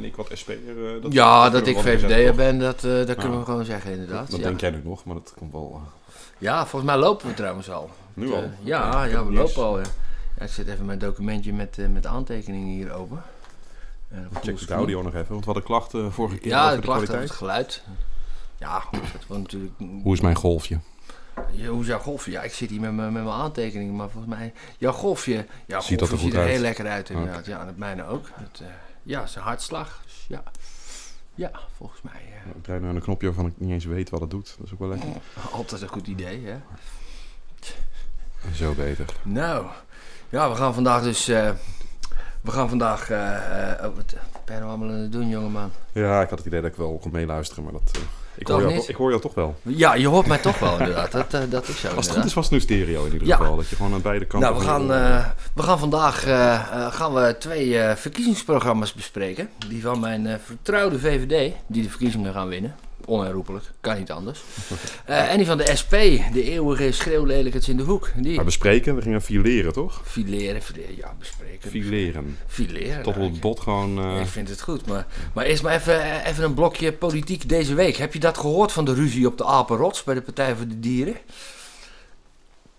en ik wat SP'er. dat- Ja, dat ik VVD'er ben, dat, dat Ja. kunnen we gewoon zeggen inderdaad. Dat ja. denk jij nu nog, maar dat komt wel eh, ja, volgens mij lopen we trouwens al. nu Eh, al. ja, ja, we lopen al. Ja. Ja, ik zet even mijn documentje met, eh, met aantekeningen hier open. En op Check de audio nog even, want we hadden klachten vorige keer Ja, over de de klachten over het geluid. Ja, goed, dat was natuurlijk... Hoe is mijn golfje? Ja, hoe is jouw golfje? Ja, ik zit hier met mijn, met mijn aantekeningen, maar volgens mij... Jouw golfje, jouw Ziet dat er goed ziet er uit? heel lekker uit inderdaad. Ja, en het mijne ook. Het, ja, zijn hartslag. Dus ja. ja, volgens mij eh, Ik draai nu aan een knopje waarvan ik niet eens weet wat het doet. Dat is ook wel lekker. altijd een goed idee, hè? Zo beter. Nou, ja, we gaan vandaag dus... eh, we gaan vandaag... oh, wat wat ben je nou allemaal aan het doen, jongeman? Ja, ik had het idee dat ik wel kon meeluisteren, maar dat... ik, hoor jou, ik hoor jou toch wel. Ja, je hoort mij toch wel inderdaad. Dat, eh, dat is zo Als het goed is, was het nu stereo in ieder Ja. geval. Dat je gewoon aan beide kanten... Nou, we gaan, eh, we gaan vandaag eh, gaan we twee verkiezingsprogramma's bespreken. Die van mijn vertrouwde VVD, die de verkiezingen gaan winnen. Onherroepelijk, kan niet anders. Eh, en die van de SP, de eeuwige schreeuwlelijkheid in de hoek. Die Maar bespreken, we gingen fileren, toch? fileren, fileren, ja, bespreken. Fileren. Fileren. Tot op nou, het bot gewoon... eh, Ik vind het goed, maar, maar eerst maar even, eh, even een blokje politiek deze week. Heb je dat gehoord van de ruzie op de Apenrots bij de Partij voor de Dieren?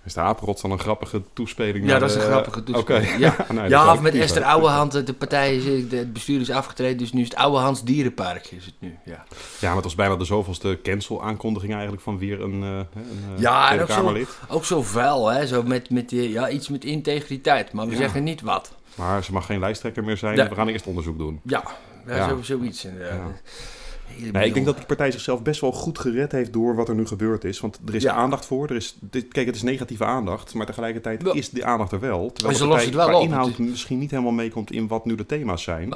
Is de apenrots dan een grappige toespeling? Ja, dat is de- een grappige toespeling. Ja. Nee, dat Ja, of met Esther. Ouwehand, de partij, is, de- het bestuur is afgetreden, dus nu is het Ouwehans Dierenpark is het nu. Ja, Ja, maar het was bijna de zoveelste cancel-aankondiging eigenlijk van weer een, eh, een eh, Ja, en ook zo- ook zo vuil, hè? Zo met, met ja, iets met integriteit, maar we Ja. zeggen niet wat. Maar ze mag geen lijsttrekker meer zijn. Ja. We gaan eerst onderzoek doen. Ja, ja, Ja. Zo, zoiets inderdaad. Nee, ik denk dat die partij zichzelf best wel goed gered heeft door wat er nu gebeurd is. Want er is Ja. aandacht voor. Er is, dit, kijk, het is negatieve aandacht, maar tegelijkertijd Ja. is die aandacht er wel. Terwijl En ze de lossen partij het wel qua op. inhoud misschien niet helemaal meekomt in wat nu de thema's zijn.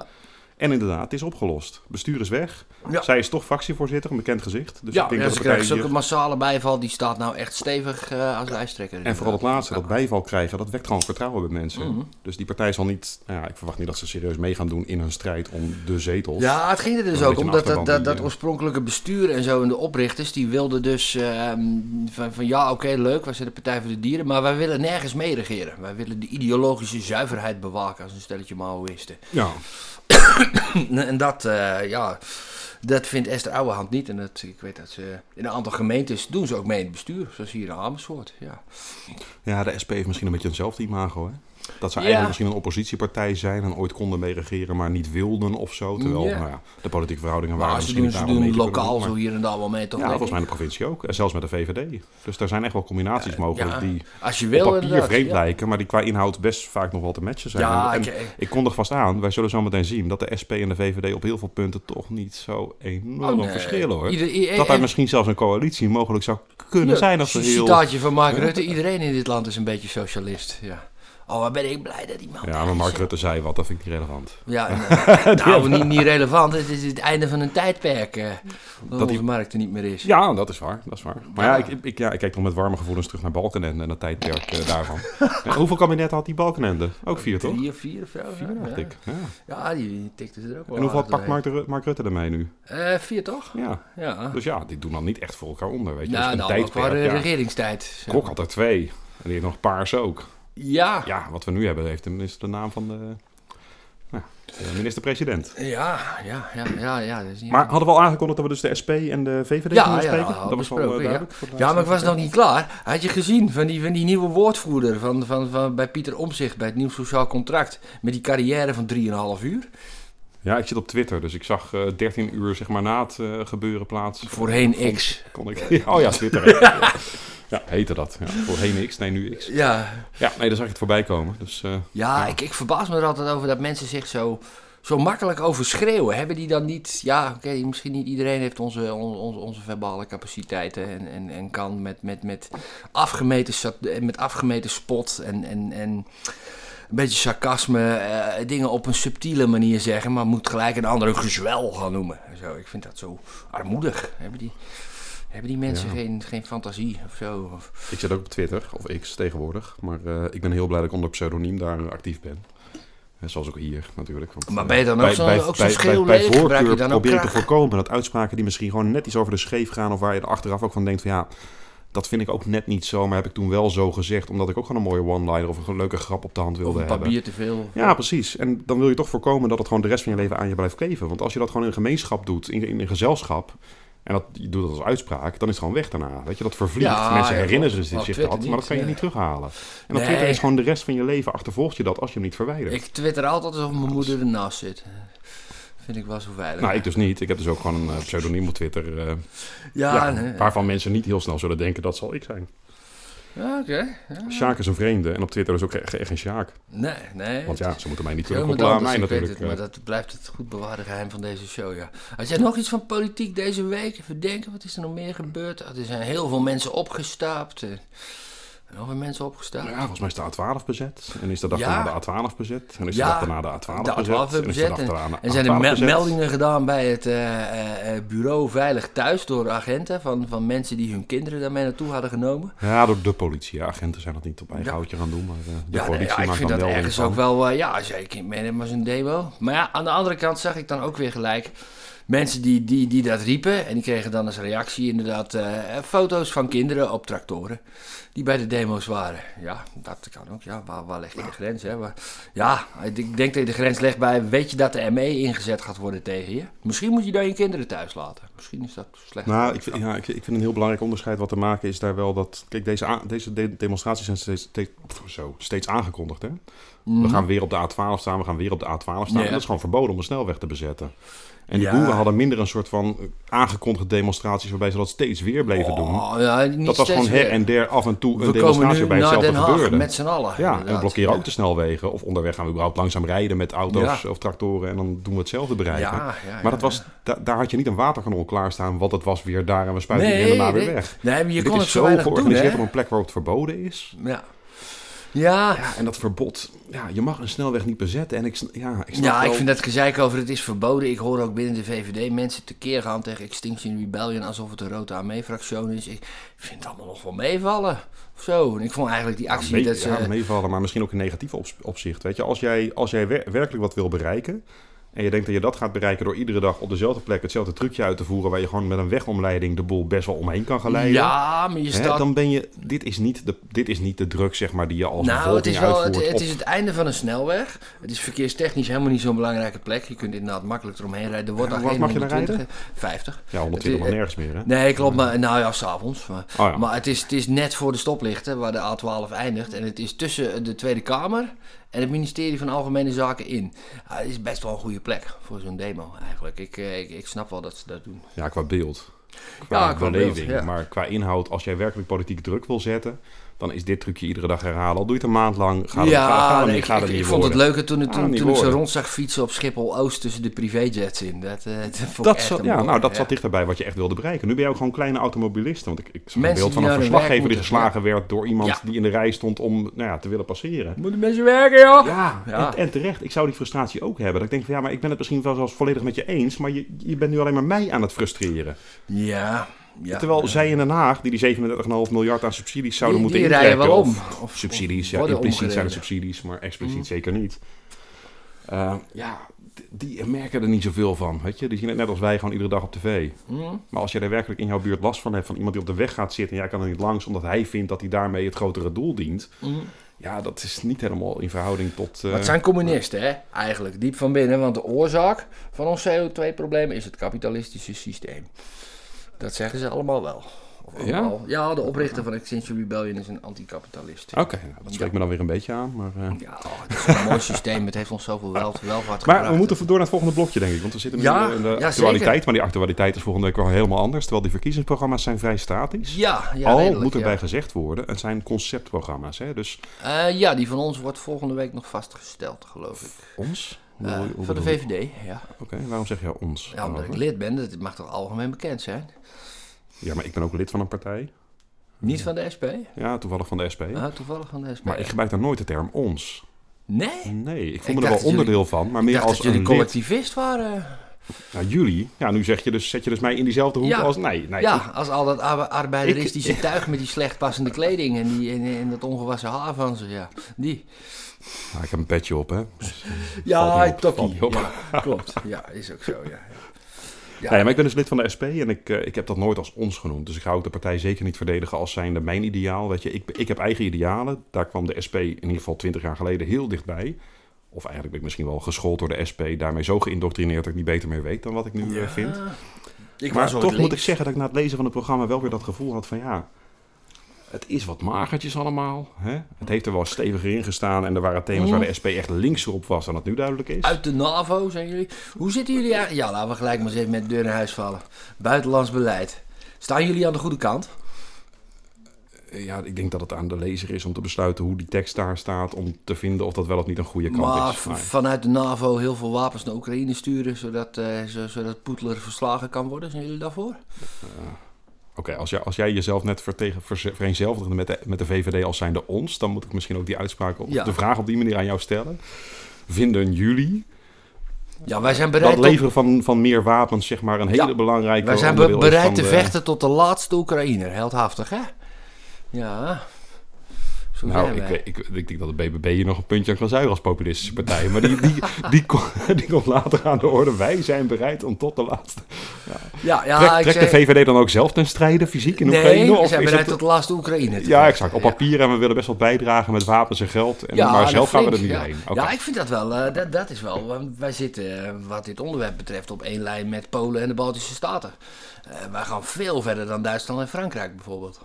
En inderdaad, het is opgelost. Bestuur is weg. Ja. Zij is toch fractievoorzitter, een bekend gezicht. Dus ja, ik denk ja, dat ze de zulke massale bijval, die staat nou echt stevig eh, als lijsttrekker. En vooral het laatste, dat bijval krijgen, dat wekt gewoon vertrouwen bij mensen. Mhm. Dus die partij zal niet... Nou ja, ik verwacht niet dat ze serieus mee gaan doen in hun strijd om de zetels. Ja, het ging er dus ook om dat, dat, dat eh, oorspronkelijke bestuur en zo en de oprichters, die wilden dus ehm, van, van ja, oké, leuk, wij zijn de Partij voor de Dieren, maar wij willen nergens mee regeren. Wij willen de ideologische zuiverheid bewaken als een stelletje Maoïsten. Ja, en dat, eh, ja, dat vindt Esther Ouwehand niet. En dat, ik weet dat ze in een aantal gemeentes doen ze ook mee in het bestuur, zoals hier in Amersfoort. Ja. ja, de SP heeft misschien een beetje hetzelfde imago, hè? Dat ze eigenlijk misschien een oppositiepartij zijn en ooit konden mee regeren, maar niet wilden of zo. Terwijl Ja. nou ja, de politieke verhoudingen Maar waren ze misschien doen, ze doen mee te kunnen lokaal doen, zo hier en daar wel mee, toch? Ja, volgens mij in de provincie ook. En zelfs met de VVD. Dus daar zijn echt wel combinaties mogelijk die Als je op wil, papier inderdaad, vreemd lijken, maar die qua inhoud best vaak nog wel te matchen zijn. Ja, en, ik- kondig vast aan, wij zullen zo meteen zien dat de SP en de VVD op heel veel punten toch niet zo enorm Oh, nee. verschillen hoor. Ieder- dat daar en- misschien zelfs een coalitie mogelijk zou kunnen Ja, zijn als heel... Citaatje van Mark Rutte. Iedereen in dit land is een beetje socialist. Ja. Oh, wat ben ik blij dat die man Ja, maar Mark. Rutte zei wat, dat vind ik niet relevant. Ja, nou, nou, niet, niet relevant. Het is het einde van een tijdperk. eh, dat die- markt er niet meer is. Ja, dat is waar. Dat is waar. Maar ja, Ja. ik, ik, ja, ik kijk nog met warme gevoelens terug naar Balkenende en het tijdperk eh, daarvan. Ja, hoeveel kabinetten had die Balkenende? Ook vier, toch? Drie of vier of zo. Vier, ja. dacht ik. Ja. Ja, die, die tikte er ook wel En hoeveel pakt. Mark, Mark Rutte ermee nu? Eh, vier toch? Ja. Ja. Dus ja, die doen dan niet echt voor elkaar onder, weet je. Ja, dus een nou, tijdperk, regeringstijd. Kok had er twee. En die heeft nog paars ook. Ja. Ja, wat we nu hebben heeft is de naam van de, nou, de minister-president. Ja, ja, ja, ja, ja. Dat is niet Maar hadden we al aangekondigd dat we dus de SP en de VVD Ja, ja, spreken? al dat was wel eh, ja. duidelijk. de Ja, maar ik was nog niet klaar. Had je gezien van die, van die nieuwe woordvoerder van, van, van, bij Pieter Omzicht bij het Nieuw Sociaal Contract. Met die carrière van 3,5 uur. Ja, ik zit op Twitter, dus ik zag eh 13 uur zeg maar na het eh, gebeuren plaats. Voorheen X. Kon ik, oh ja, Twitter. ja. ja, heette dat. Ja, voorheen X, nee, nu X. Ja, Ja, nee, daar zag ik het voorbij komen. Dus, eh, ja, Ja. Ik, ik verbaas me er altijd over dat mensen zich zo, zo makkelijk over schreeuwen. Hebben die dan niet... Ja, oké, misschien niet iedereen heeft onze, on- onze, onze verbale capaciteiten. En, en, en kan met, met, met, afgemeten, met afgemeten spot en... en, en een beetje sarcasme, eh, dingen op een subtiele manier zeggen, maar moet gelijk een andere gezwel gaan noemen. en Zo, ik vind dat zo armoedig. Hebben die, hebben die mensen Ja. geen, geen fantasie of zo? Of, ik zit ook op Twitter, of X tegenwoordig. Maar eh, ik ben heel blij dat ik onder pseudoniem daar eh, actief ben. En zoals ook hier natuurlijk. Want, Maar eh, ben je dan ook bij- zo'n- bij- zo'n bij- bij-? Bij je voorkeur dan ook probeer ik te voorkomen dat uitspraken die misschien gewoon net iets over de scheef gaan... of waar je er achteraf ook van denkt van ja... dat vind ik ook net niet zo. Maar heb ik toen wel zo gezegd, omdat ik ook gewoon een mooie one-liner of een leuke grap op de hand Of wilde een hebben. papier te veel. Ja, precies. En dan wil je toch voorkomen dat het gewoon de rest van je leven aan je blijft kleven. Want als je dat gewoon in een gemeenschap doet, in, in een gezelschap, en dat, je doet dat als uitspraak, dan is het gewoon weg daarna. Weet je, dat vervliegt. Ja, Mensen ja, herinneren zich dat, maar dat kan je niet, niet terughalen. En op Nee. Twitter is gewoon de rest van je leven, achtervolgt je dat als je hem niet verwijdert. Ik twitter altijd alsof mijn moeder ernaast zit. Vind ik wel zo veilig. Nou, ik dus niet. Ik heb dus ook gewoon een eh, pseudoniem op Twitter. eh, ja, ja, nee. Waarvan mensen niet heel snel zullen denken dat zal ik zijn. Ja, oké. Ja. Sjaak is een vreemde en op Twitter is ook echt ge- geen Sjaak. Nee, nee. Want ja, ze moeten mij niet mij ik weet natuurlijk. het, eh. maar dat blijft het goed bewaarde geheim van deze show, ja. Had jij nog iets van politiek deze week? Even denken, wat is er nog meer gebeurd? Er zijn heel veel mensen opgestaapt. Eh. Nog weer mensen opgestaapt. Ja, volgens mij is de A12 bezet. En is de dag Ja. daarna de A12 bezet. En is de Ja, dag daarna de A12 de bezet. A12 En is de dag En, daarna en zijn er A12 me- bezet. meldingen gedaan bij het eh, eh, eh, bureau Veilig Thuis door agenten van, van mensen die hun kinderen daarmee naartoe hadden genomen. Ja, door de politie. Ja, agenten zijn dat niet op eigen Ja. houtje gaan doen. Maar de nee, politie ja, ik maakt vind dan dat ergens ook wel, ja, zeker meenemen als een demo. Maar ja, aan de andere kant zag ik dan ook weer gelijk mensen die, die, die dat riepen. En die kregen dan als reactie inderdaad eh, foto's van kinderen op tractoren. Die bij de demo's waren. Ja, dat kan ook. Ja, waar, waar leg je de grens? Hè? Ja, ik denk dat je de grens legt bij, weet je dat de ME ingezet gaat worden tegen je? Misschien moet je dan je kinderen thuis laten. Misschien is dat slecht. Nou, ik vind, ja, ik, ik vind een heel belangrijk onderscheid wat te maken is daar wel dat... Kijk, deze, deze de- demonstraties zijn steeds, steeds, zo, steeds aangekondigd, hè? Mhm. We gaan weer op de A12 staan, we gaan weer op de A12 staan. Ja. En dat is gewoon verboden om een snelweg te bezetten. En die Ja. boeren hadden minder een soort van aangekondigde demonstraties... waarbij ze dat steeds weer bleven doen. Oh, ja, niet Dat was gewoon her weer. en der af en toe een We demonstratie bij hetzelfde Den Haag gebeurde. met z'n allen. Ja, en we blokkeren Ja. ook de snelwegen. Of onderweg gaan we überhaupt langzaam rijden met auto's Ja. of tractoren. En dan doen we hetzelfde bereiken. Ja, ja, maar dat ja, was, da- daar had je niet een waterkanon klaarstaan. Want het was weer daar en we spuiten Nee, die en weer weg. Nee, maar je Dit kon is het zo weinig doen, georganiseerd op een plek waarop het verboden is. Ja. Ja, Ja, en dat verbod. Ja, je mag een snelweg niet bezetten. En ik, ja, ik ja, ik vind dat gezeik over het is verboden. Ik hoor ook binnen de VVD mensen tekeer gaan tegen Extinction Rebellion alsof het een rode armee-fractie is. Ik vind het allemaal nog wel meevallen. Of zo. En ik vond eigenlijk die actie mee- dat ze... ja, meevallen, maar misschien ook in negatief opzicht. Weet je, als jij, als jij wer- werkelijk wat wil bereiken. En je denkt dat je dat gaat bereiken door iedere dag op dezelfde plek hetzelfde trucje uit te voeren. Waar je gewoon met een wegomleiding de boel best wel omheen kan gaan leiden. ja, maar je Hè, dan ben je, dit is niet de, dit is niet de druk zeg maar die je als nou, het is wel het, uitvoert. het op- is het einde van een snelweg. Het is verkeerstechnisch helemaal niet zo'n belangrijke plek. Je kunt inderdaad makkelijk eromheen rijden. Er wordt Ja, wat mag je 120, 50. ja, 120 nog het- nergens meer hè. Nee, klopt. Maar, nou ja, s'avonds. Maar, Oh ja. maar het, is, het is net voor de stoplichten waar de A12 eindigt. En het is tussen de Tweede Kamer en het ministerie van Algemene Zaken in. Ah, het is best wel een goede plek voor zo'n demo eigenlijk. Ik, eh, ik, ik snap wel dat ze dat doen. Ja, qua beeld. Qua Ja, qua beleving. beeld, ja. Maar qua inhoud, als jij werkelijk politiek druk wil zetten, dan is dit trucje iedere dag herhalen. Al doe je het een maand lang, gaat het, ja, nee, niet, ik, gaat ik, vond het leuker toen, het- Gaat toen, toen ik ze worden. rond zag fietsen op Schiphol-Oost tussen de privéjets in. Dat, eh, dat Dat zat, ja, mooi, nou, dat ja. zat dichterbij wat je echt wilde bereiken. Nu ben je ook gewoon kleine automobilisten. Want ik, ik zag een beeld van een verslaggever die geslagen werd door iemand die in de rij stond om nou ja, te willen passeren. Moeten mensen werken, joh? Ja, Ja. En, en terecht. Ik zou die frustratie ook hebben. Dat ik denk van ja, maar ik ben het misschien wel zelfs volledig met je eens. Maar je, je bent nu alleen maar mij aan het frustreren. Ja. Ja. Terwijl zij in Den Haag, die die 37,5 miljard aan subsidies zouden Die- moeten die rijden wel om. of- Of- subsidies, of ja, impliciet zijn het subsidies, maar expliciet Mhm. zeker niet. Eh, ja, die merken er niet zoveel van, weet je. Die zien het net als wij gewoon iedere dag op tv. Hm? Maar als je er werkelijk in jouw buurt last van hebt, van iemand die op de weg gaat zitten en jij kan er niet langs, omdat hij vindt dat hij daarmee het grotere doel dient. Hm? Ja, dat is niet helemaal in verhouding tot... eh, Maar het zijn communisten, hè? Eigenlijk, diep van binnen. Want de oorzaak van ons CO2-probleem is het kapitalistische systeem. Dat zeggen ze allemaal wel. Ja? Ja, de oprichter van Extinction Rebellion is een anticapitalist. Oké, nou, dat spreekt me dan weer een beetje aan. Maar, eh, Ja, oh, het is een mooi systeem. Het heeft ons zoveel wel, welvaart maar gebracht. we moeten door naar het volgende blokje, denk ik. Want we zitten nu Ja, in de actualiteit. zeker. Maar die actualiteit is volgende week wel helemaal anders. Terwijl die verkiezingsprogramma's zijn vrij statisch. Ja, ja Al redelijk, moet erbij gezegd worden, het zijn conceptprogramma's. Hè? Dus Eh, ja, die van ons wordt volgende week nog vastgesteld, geloof ik. ons? Hoe Eh, hoe van de? VVD, ja. Oké, waarom zeg je ons? Ja, omdat ik lid ben, dat mag toch algemeen bekend zijn? Ja, maar ik ben ook lid van een partij. Niet van de SP? Ja, toevallig van de SP. Ah, toevallig van de SP. Maar ik gebruik daar nooit de term ons. Nee? Nee, ik voel Ik me er wel jullie- onderdeel van, maar meer als dat jullie een collectivist waren. Nou, jullie. Ja, nu zeg je dus, zet je dus mij in diezelfde hoek Ja. als... Nee, nee. ja, ik- als al dat ar- arbeideristische Ik- tuig met die slecht passende kleding en, die, en, en dat ongewassen haar van ze, ja. Die. Nou, ik heb een petje op, hè. Dus, Ja, op, tokkie. op. Ja, klopt. Ja, is ook zo, ja. Ja. Nee, maar ik ben dus lid van de SP en ik, eh, ik heb dat nooit als ons genoemd. Dus ik ga ook de partij zeker niet verdedigen als zijnde mijn ideaal. Weet je, ik, ik heb eigen idealen. Daar kwam de SP in ieder geval twintig jaar geleden heel dichtbij. Of eigenlijk ben ik misschien wel geschoold door de SP. Daarmee zo geïndoctrineerd dat ik niet beter meer weet dan wat ik nu eh, vind. Ik Maar toch moet ik zeggen dat ik na het lezen van het programma wel weer dat gevoel had van ja... Het is wat magertjes allemaal. Hè? Het heeft er wel steviger in gestaan. En er waren thema's waar de SP echt linkser op was dan het nu duidelijk is. Uit de NAVO zijn jullie. Hoe zitten jullie eigenlijk? Ja, laten we gelijk maar eens even met de deur in huis vallen. Buitenlands beleid. Staan jullie aan de goede kant? Ja, ik denk dat het aan de lezer is om te besluiten hoe die tekst daar staat. Om te vinden of dat wel of niet een goede kant maar is. Maar- vanuit de NAVO heel veel wapens naar Oekraïne sturen, zodat, eh, zo- zodat Poetler verslagen kan worden. Zijn jullie daarvoor? Oké, als, jij, als jij jezelf net vereenzelvigde met de, met de VVD als zijnde ons, dan moet ik misschien ook die uitspraak Ja. de vraag op die manier aan jou stellen. Vinden jullie Ja, wij zijn bereid, dat leveren van, van meer wapens, zeg maar, een hele Ja. belangrijke wij zijn be- bereid te de- vechten tot de laatste Oekraïner. Heldhaftig, hè? Ja. Zo Nou, ik, ik, ik denk dat de BBB hier nog een puntje aan kan zuigen als populistische partij. Maar die, die, die, komt die komt later aan de orde. Wij zijn bereid om tot de laatste... Ja, ja, Trek, trekt de VVD dan ook zelf ten strijde, fysiek in Nee, Oekraïne? we Of zijn bereid het- tot de laatste Oekraïne. te Ja, exact. Op papier en we willen best wel bijdragen met wapens en geld. En, maar zelf gaan we er niet heen. Ja, ik vind dat wel. eh, dat, dat is wel. want wij zitten, eh, wat dit onderwerp betreft, op één lijn met Polen en de Baltische Staten. Eh, wij gaan veel verder dan Duitsland en Frankrijk bijvoorbeeld.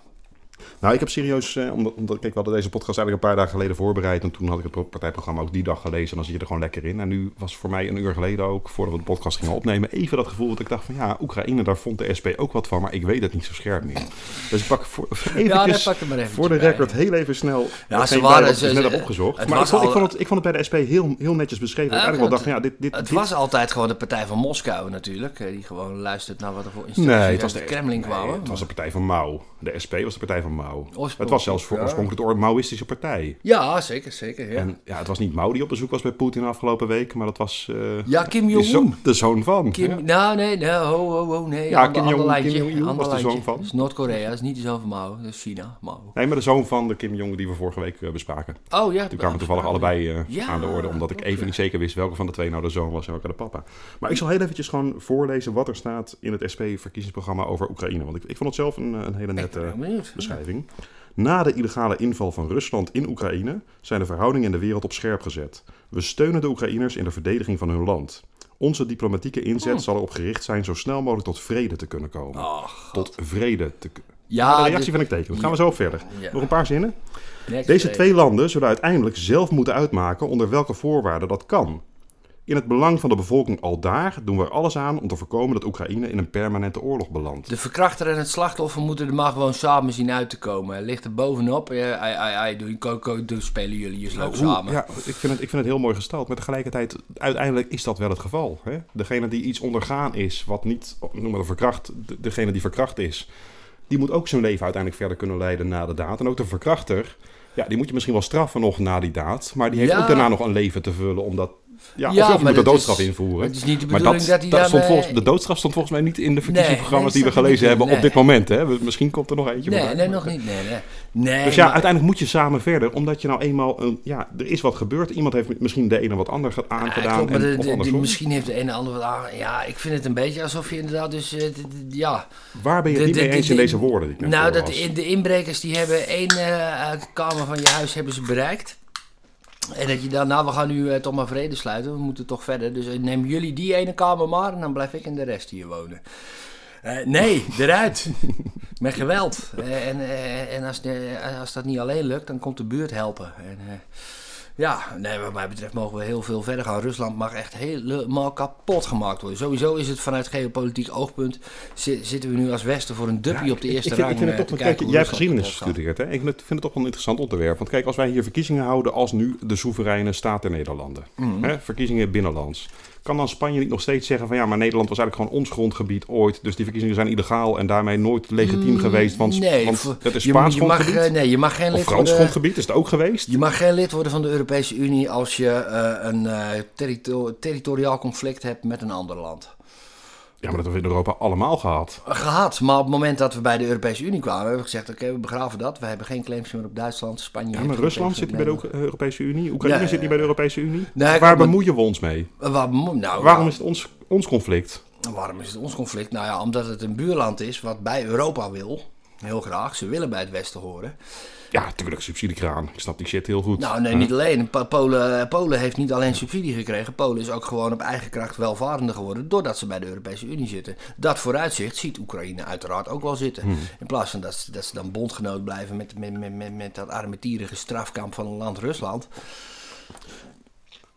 Nou, ik heb serieus, eh, omdat, omdat kijk, we hadden deze podcast eigenlijk een paar dagen geleden voorbereid. En toen had ik het pro- partijprogramma ook die dag gelezen. En dan zit je er gewoon lekker in. En nu was voor mij een uur geleden ook, voordat we de podcast gingen opnemen, even dat gevoel dat ik dacht van ja, Oekraïne, daar vond de SP ook wat van. Maar ik weet het niet zo scherp meer. Dus ik pak voor, eventjes, pak maar even voor de bij. record heel even snel. Ja, ze waren- ze- ik net opgezocht. het Maar ik vond, ik, vond het, ik vond het bij de SP heel, heel netjes beschreven. Ik eigenlijk wel dacht van ja, dit, dit, Het dit- was altijd gewoon de partij van Moskou natuurlijk. eh, Die gewoon luistert naar wat er voor Nee, instructies het uit was de Kremlin nee, kwamen. het was de partij van Mao. De SP was de partij van Mao. Het was zelfs voor ja. oorspronkelijk een Maoïstische partij. Ja, zeker, zeker. Ja, En ja, het was niet Mao die op bezoek was bij Poetin afgelopen week, maar dat was eh, ja Kim de, Jong-un. de zoon van. Kim, ja. Nou, nee, nee, ho, ho, ho, nee. Ja, Kim Jong- ander was de zoon van. Dat is Noord-Korea, dat is niet de zoon van Mao, dat is China, Mao. Nee, maar de zoon van de Kim Jong die we vorige week eh, bespraken. Oh ja. Toen kwamen toevallig allebei eh, Ja, aan de orde, omdat ik even niet zeker wist welke van de twee nou de zoon was en welke de papa. Maar ik zal heel eventjes gewoon voorlezen wat er staat in het SP-verkiezingsprogramma over Oekraïne. Want ik, ik vond het zelf een, een hele nette heel Na de illegale inval van Rusland in Oekraïne zijn de verhoudingen in de wereld op scherp gezet. We steunen de Oekraïners in de verdediging van hun land. Onze diplomatieke inzet Hmm. zal erop gericht zijn zo snel mogelijk tot vrede te kunnen komen. Ach, Tot vrede te kunnen. ja, de reactie dit- vind ik tekenen. Gaan we zo verder. Ja. Nog een paar zinnen. next Deze twee landen zullen uiteindelijk zelf moeten uitmaken onder welke voorwaarden dat kan. In het belang van de bevolking al daar doen we er alles aan om te voorkomen dat Oekraïne in een permanente oorlog belandt. De verkrachter en het slachtoffer moeten er maar gewoon samen zien uit te komen. Hij ligt er bovenop. Ai, ai, ai, doe, spelen jullie je leuk Hoe- samen. Ja, ik vind, het, ik vind het heel mooi gesteld. Maar tegelijkertijd, uiteindelijk is dat wel het geval. Hè? Degene die iets ondergaan is, wat niet, noem maar de verkracht, de- degene die verkracht is, die moet ook zijn leven uiteindelijk verder kunnen leiden na de daad. En ook de verkrachter, ja, die moet je misschien wel straffen nog na die daad. Maar die heeft Ja. ook daarna nog een leven te vullen, omdat... Ja, Ja, of je moet de dat doodstraf is- invoeren. Het is niet de Maar dat, dat, stond eh, volgens, de doodstraf stond volgens mij niet in de verkiezingsprogramma's nee, die we gelezen hebben op dit moment. Hè? Misschien komt er nog eentje Nee, nee, nog niet. Nee, nee. nee Dus ja, maar- uiteindelijk moet je samen verder, omdat je nou eenmaal, een, ja, er is wat gebeurd. Iemand heeft misschien de ene wat ander aangedaan klopt, en, de- of de- de- andersom. misschien heeft de ene ander wat aan. Ja, ik vind het een beetje alsof je inderdaad dus... eh, ja, Waar ben je het niet mee eens in deze woorden nou, dat de inbrekers die hebben één eh, kamer van je huis hebben ze bereikt. En dat je dan, nou we gaan nu eh, toch maar vrede sluiten, we moeten toch verder. Dus eh, neem jullie die ene kamer maar en dan blijf ik in de rest hier wonen. Eh, nee, eruit. Met geweld. En en als, als dat niet alleen lukt, dan komt de buurt helpen. En, ja, nee, wat mij betreft mogen we heel veel verder gaan. Rusland mag echt helemaal kapot gemaakt worden. Sowieso is het vanuit geopolitiek oogpunt... zi- zitten we nu als Westen voor een duppie Ja, op de eerste ik vind, rang ik vind het eh, toch, kijk, jij hebt geschiedenis gestudeerd, hè? Ik vind het- vind het toch wel een interessant onderwerp. Want kijk, als wij hier verkiezingen houden als nu de soevereine staat der Nederlanden. Mhm. Hè? Verkiezingen binnenlands. Kan dan Spanje niet nog steeds zeggen van ja, maar Nederland was eigenlijk gewoon ons grondgebied ooit. Dus die verkiezingen zijn illegaal en daarmee nooit legitiem Mm, geweest. Want, nee, want het is Spaans je mag, grondgebied. nee, je mag geen of lid Frans worden. grondgebied is het ook geweest. Je mag geen lid worden van de Europese Unie als je eh, een eh, territo- territoriaal conflict hebt met een ander land. Ja, maar dat hebben we in Europa allemaal gehad. Gehad, maar op het moment dat we bij de Europese Unie kwamen, hebben we gezegd: oké, we begraven dat. We hebben geen claims meer op Duitsland, Spanje. Ja, maar Rusland zit niet bij de Europese Unie. Oekraïne Nee, zit niet bij de Europese Unie. Nee, Waar bemoeien we ons mee? Eh, waar nou, Waarom is het ons, ons conflict? Waarom is het ons conflict? Nou ja, omdat het een buurland is wat bij Europa wil. Heel graag. Ze willen bij het Westen horen. Ja, natuurlijk, subsidiekraan. Ik snap die shit heel goed. Nou, nee, niet alleen. Polen, Polen heeft niet alleen subsidie gekregen. Polen is ook gewoon op eigen kracht welvarender geworden. doordat ze bij de Europese Unie zitten. Dat vooruitzicht ziet Oekraïne uiteraard ook wel zitten. In plaats van dat, ze- dat ze dan bondgenoot blijven met, met, met, met, met dat armetierige strafkamp van een land Rusland.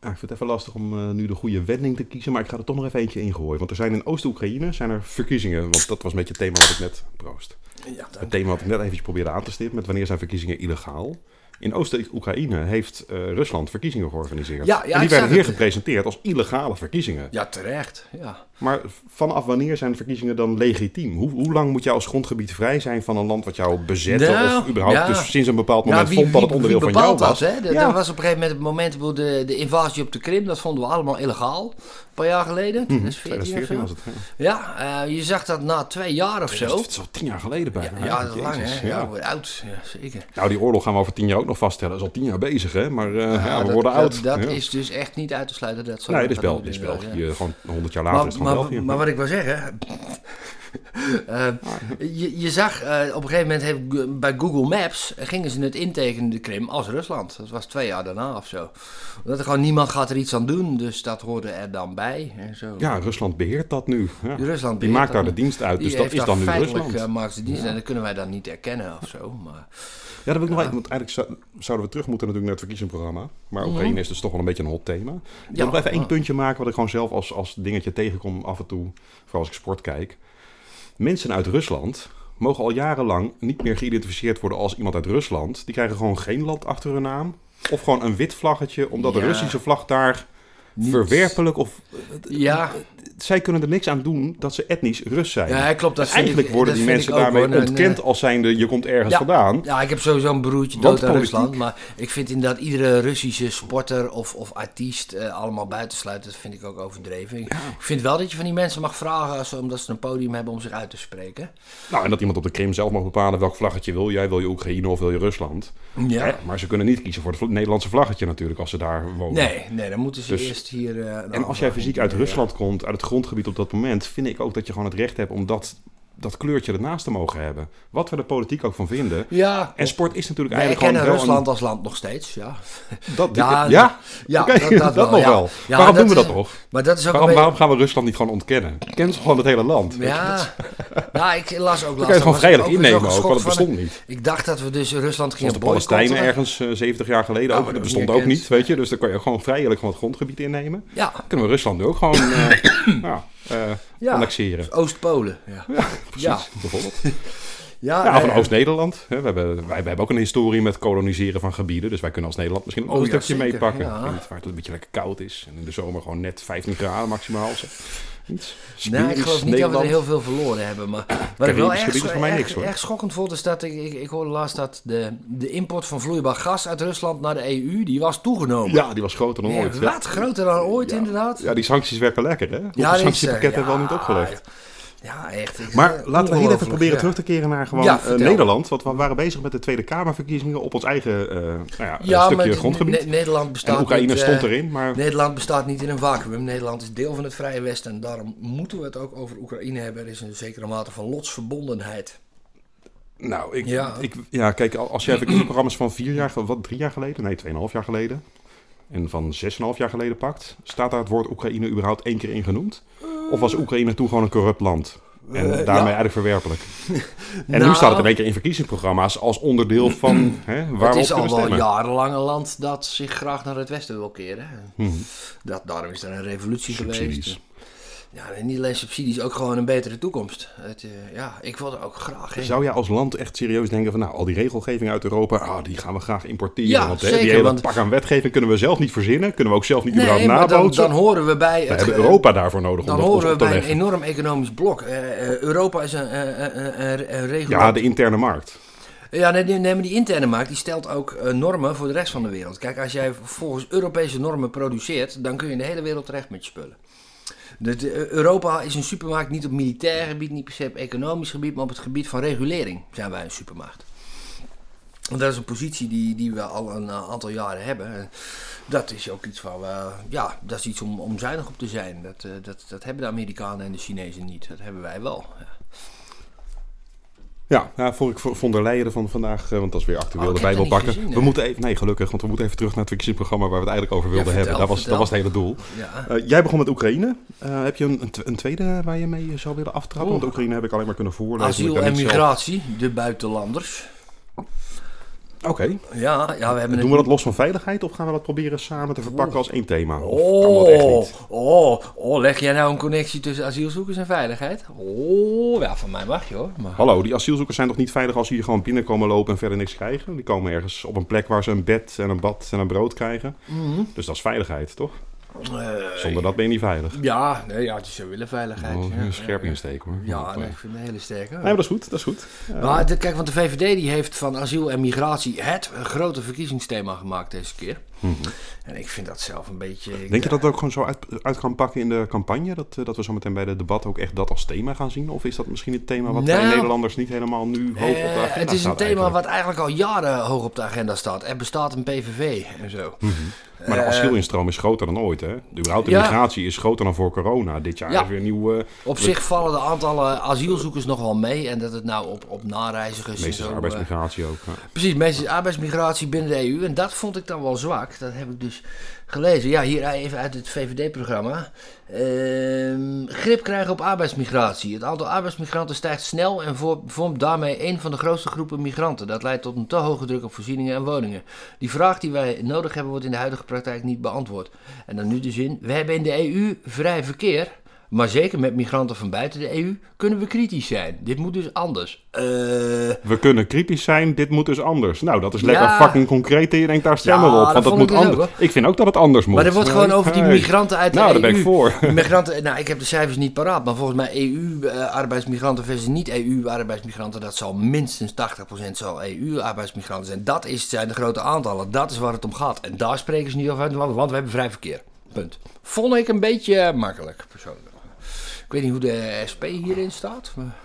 Ja, ik vind het even lastig om eh, nu de goede wending te kiezen, maar ik ga er toch nog even eentje ingooien. Want er zijn in Oost-Oekraïne zijn er verkiezingen, want dat was een beetje het thema wat ik net... Proost. Ja, Het thema wat ik net eventjes probeerde aan te stippen, met wanneer zijn verkiezingen illegaal. In Oost-Oekraïne heeft eh, Rusland verkiezingen georganiseerd. Ja, ja, en die werden hier het. gepresenteerd als illegale verkiezingen. ja terecht. Ja. Maar vanaf wanneer zijn verkiezingen dan legitiem? Hoe, hoe lang moet jou als grondgebied vrij zijn van een land wat jou bezette? Nou, of überhaupt ja. dus sinds een bepaald moment vond dat het onderdeel van jou bepaalt was? dat, hè? Was op een gegeven moment het moment, de, de invasie op de Krim, dat vonden we allemaal illegaal. Een paar jaar geleden, 2014, of 2014 zo. was het. Ja. Eh, je zag dat na twee jaar of zo. Het is al tien jaar geleden bijna. ja, dat is lang hè. Ja, oud. Ja, zeker. Nou, die oorlog gaan we over tien jaar ook nog vaststellen. Dat is al tien jaar bezig, hè? Maar eh, ja, we dat, worden dat, oud. Dat Ja. is dus echt niet uit te sluiten. Dat Nee, dit is, Bel is België. ja. Gewoon honderd jaar later is Maar, het gewoon maar, België. maar wat ik wil zeggen. eh, je, je zag eh, op een gegeven moment heeft, bij Google Maps eh, gingen ze het intekenen de Krim als Rusland. Dat was twee jaar daarna of zo. Dat er gewoon niemand gaat er iets aan doen, dus dat hoorde er dan bij. En zo. Ja, Rusland beheert dat nu. Ja. Rusland Die maakt daar de dienst uit, Die dus dat is dan nu Rusland. eh, maakt ze dienst en dat kunnen wij dan niet erkennen of zo. Maar, Ja, dat wil ik nog even, want eigenlijk zou- zouden we terug moeten natuurlijk naar het verkiezingsprogramma. Maar Oekraïne is dus toch wel een beetje een hot thema. Ik wil nog even één puntje maken wat ik gewoon zelf als, als dingetje tegenkom af en toe. Vooral als ik sport kijk. Mensen uit Rusland mogen al jarenlang niet meer geïdentificeerd worden als iemand uit Rusland. Die krijgen gewoon geen land achter hun naam. Of gewoon een wit vlaggetje, omdat de. Russische vlag daar verwerpelijk of... ja, Zij kunnen er niks aan doen dat ze etnisch Rus zijn. ja, klopt. Dat eigenlijk ik- worden dat die mensen daarmee hoor. Ontkend eh, als zijnde je komt ergens Ja. vandaan. Ja, ik heb sowieso een broertje dood aan Rusland. Maar ik vind inderdaad iedere Russische sporter of, of artiest eh, allemaal buitensluiten. Dat vind ik ook overdreven. Ik, ik vind wel dat je van die mensen mag vragen als, omdat ze een podium hebben om zich uit te spreken. Nou, en dat iemand op de Krim zelf mag bepalen welk vlaggetje wil jij. Wil je Oekraïne of wil je Rusland? Ja. Maar ze kunnen niet kiezen voor het Nederlandse vlaggetje natuurlijk als ze daar wonen. Nee, nee, dan moeten ze Dus- eerst hier... eh, En als jij fysiek uit indienen. Rusland komt, het grondgebied op dat moment, vind ik ook dat je gewoon het recht hebt om dat, dat kleurtje ernaast te mogen hebben. Wat we de politiek ook van vinden. Ja, En sport is natuurlijk eigenlijk gewoon wel Rusland als land nog steeds, ja. Dat, Ja, ja, Ja, dat, dat, wel, nog ja. wel. Ja, waarom doen we dat toch? Maar dat is ook Waarom, een waarom gaan we Rusland niet gewoon ontkennen? Ken ze gewoon het hele land. Ja, nou, ik las ook Dan laatst... kan je het gewoon vrijelijk innemen ook, want het van- bestond niet. Ik dacht dat we dus Rusland gingen Zoals de Palestijnen boycotten. ergens eh, 70 jaar geleden Ja, ook. Dat bestond ook niet, weet je. Dus dan kan je gewoon vrijelijk gewoon het grondgebied innemen. Ja, Kunnen we Rusland nu ook gewoon eh, ja, eh, Ja. annexeren. Oost-Polen. Ja. Precies, Ja. bijvoorbeeld. Ja, Ja, of eh, Oost-Nederland. We hebben, wij, wij hebben ook een historie met koloniseren van gebieden. Dus wij kunnen als Nederland misschien ook Oh, een stukje meepakken. ja. Waar het een beetje lekker koud is. En in de zomer gewoon net 15 graden maximaal. Zo. Iets. Nee, ik geloof niet dat we er heel veel verloren hebben. Maar wat ik wel erg, gebied is voor mij erg, niks, hoor. erg schokkend vond, is dat ik, ik, ik hoorde laatst dat de, de import van vloeibaar gas uit Rusland naar de EU, die was toegenomen. Ja, die was groter dan ooit. Wat? Groter dan ooit, inderdaad. ja, die sancties werken lekker, hè? Hoeveel Ja, die is, sanctiepakketten eh, hebben we al niet opgelegd? Ja, echt. Maar laten we heel even proberen ja. terug te keren naar gewoon Ja, eh. Nederland. Want we waren bezig met de Tweede Kamerverkiezingen op ons eigen eh, nou ja, Ja, stukje grondgebied. Ne- Nederland bestaat en Oekraïne niet, eh, stond erin, maar Nederland bestaat niet in een vacuüm. Nederland is deel van het Vrije Westen en daarom moeten we het ook over Oekraïne hebben. Er is een zekere mate van lotsverbondenheid. nou, ik, Ja. Ik, ja, kijk, als jij verkiezingsprogramma's van vier jaar, wat drie jaar geleden, nee, tweeënhalf jaar geleden, en van zes en een half jaar geleden pakt, staat daar het woord Oekraïne überhaupt één keer in genoemd? Of was Oekraïne toen gewoon een corrupt land? En Eh, daarmee ja. eigenlijk verwerpelijk. En Nou, nu staat het één keer in verkiezingsprogramma's als onderdeel van hè, waar Het is al wel jarenlang een land dat zich graag naar het westen wil keren. Mhm. Dat, daarom is er een revolutie Subsidies. geweest. Ja, en niet alleen subsidies, ook gewoon een betere toekomst. Het, eh, ja, ik wil er ook graag heen. Zou jij als land echt serieus denken van, nou, al die regelgeving uit Europa, ah, die gaan we graag importeren. Ja, want hè, die hele want- pak aan wetgeving kunnen we zelf niet verzinnen. Kunnen we ook zelf niet Nee, überhaupt dan, nabootsen. dan horen we bij we het, hebben eh, Europa daarvoor nodig Dan om dat horen we bij een enorm economisch blok. Eh, Europa is een, een, een, een regulator. Ja, de interne markt. Ja, nee, nee, maar die interne markt die stelt ook normen voor de rest van de wereld. Kijk, als jij volgens Europese normen produceert, dan kun je in de hele wereld terecht met je spullen. Eh, Europa is een supermarkt niet op militair gebied, niet per se op economisch gebied, maar op het gebied van regulering zijn wij een supermarkt. Want dat is een positie die, die we al een uh, aantal jaren hebben. En dat is ook iets we, ja, dat is iets om, om zuinig op te zijn. Dat, uh, dat, dat hebben de Amerikanen en de Chinezen niet. Dat hebben wij wel. Ja, ja vond ik von der Leyen van vandaag, uh, want dat is weer actueel, Oh, pakken. gezien, we moeten even, nee gelukkig, want we moeten even terug naar het verkiezingsprogramma waar we het eigenlijk over wilden Ja, vertel, hebben. Dat was, dat was het hele doel. Ja. Eh, jij begon met Oekraïne. Eh, heb je een, een, tw- een tweede waar je mee zou willen aftrappen? Want Oeh. Oekraïne heb ik alleen maar kunnen voorlezen. Asiel en zelf- migratie, de buitenlanders. Oké. Ja, ja we hebben Doen we dat los van veiligheid of gaan we dat proberen samen te verpakken als één thema? Of kan dat echt Oh, niet? oh, oh, leg jij nou een connectie tussen asielzoekers en veiligheid? Oh, ja, van mij mag je hoor. Maar... Hallo, die asielzoekers zijn toch niet veilig als ze hier gewoon binnenkomen lopen en verder niks krijgen? Die komen ergens op een plek waar ze een bed en een bad en een brood krijgen. Mhm. Dus dat is veiligheid, toch? Eh, Zonder dat ben je niet veilig. Ja, nee, ja, het is zo willen veiligheid. Oh, een scherp ja, insteken hoor. Ja, nee, ik vind het een hele sterke. Nee, maar dat is goed, dat is goed. Eh, Maar kijk, want de VVD die heeft van asiel en migratie het grote verkiezingsthema gemaakt deze keer. Mhm. En ik vind dat zelf een beetje... Denk je dat het ook gewoon zo uit, uit kan pakken in de campagne? Dat, eh, dat we zo meteen bij de debat ook echt dat als thema gaan zien? Of is dat misschien het thema wat Nou, wij Nederlanders niet helemaal nu hoog op de Eh, agenda het is een staat thema eigenlijk? wat eigenlijk al jaren hoog op de agenda staat. Er bestaat een PVV en zo. Maar de Eh, asielinstroom is groter dan ooit, hè? De überhaupt de Ja. migratie is groter dan voor corona. Dit jaar Ja. is weer een nieuw... eh Op zich vallen de aantallen asielzoekers nog wel mee. En dat het nou op, op nareizigers... eh, arbeidsmigratie ook. ja. Precies, meestal is arbeidsmigratie binnen de EU. En dat vond ik dan wel zwak. Dat heb ik dus gelezen. Ja, hier even uit het VVD-programma. Ehm, grip krijgen op arbeidsmigratie. Het aantal arbeidsmigranten stijgt snel en vormt daarmee een van de grootste groepen migranten. Dat leidt tot een te hoge druk op voorzieningen en woningen. Die vraag die wij nodig hebben wordt in de huidige praktijk niet beantwoord. En dan nu de zin. We hebben in de EU vrij verkeer. Maar zeker met migranten van buiten de EU kunnen we kritisch zijn. Dit moet dus anders. Eh... We kunnen kritisch zijn, dit moet dus anders. Nou, dat is lekker Ja. fucking concreet en je denkt daar stemmen Ja, op. Want dat moet ik dus anders. ook, ik vind ook dat het anders moet. Maar er wordt gewoon over die migranten uit de Nou, EU. daar ben ik voor. Die migranten, nou, ik heb de cijfers niet paraat, maar volgens mij EU-arbeidsmigranten versus niet-EU-arbeidsmigranten, dat zal minstens 80% zal EU-arbeidsmigranten zijn. Dat is, zijn de grote aantallen. Dat is waar het om gaat. En daar spreken ze niet over uit, want we hebben vrij verkeer. Punt. Vond ik een beetje makkelijk, persoonlijk. Ik weet niet hoe de SP hierin staat. Maar...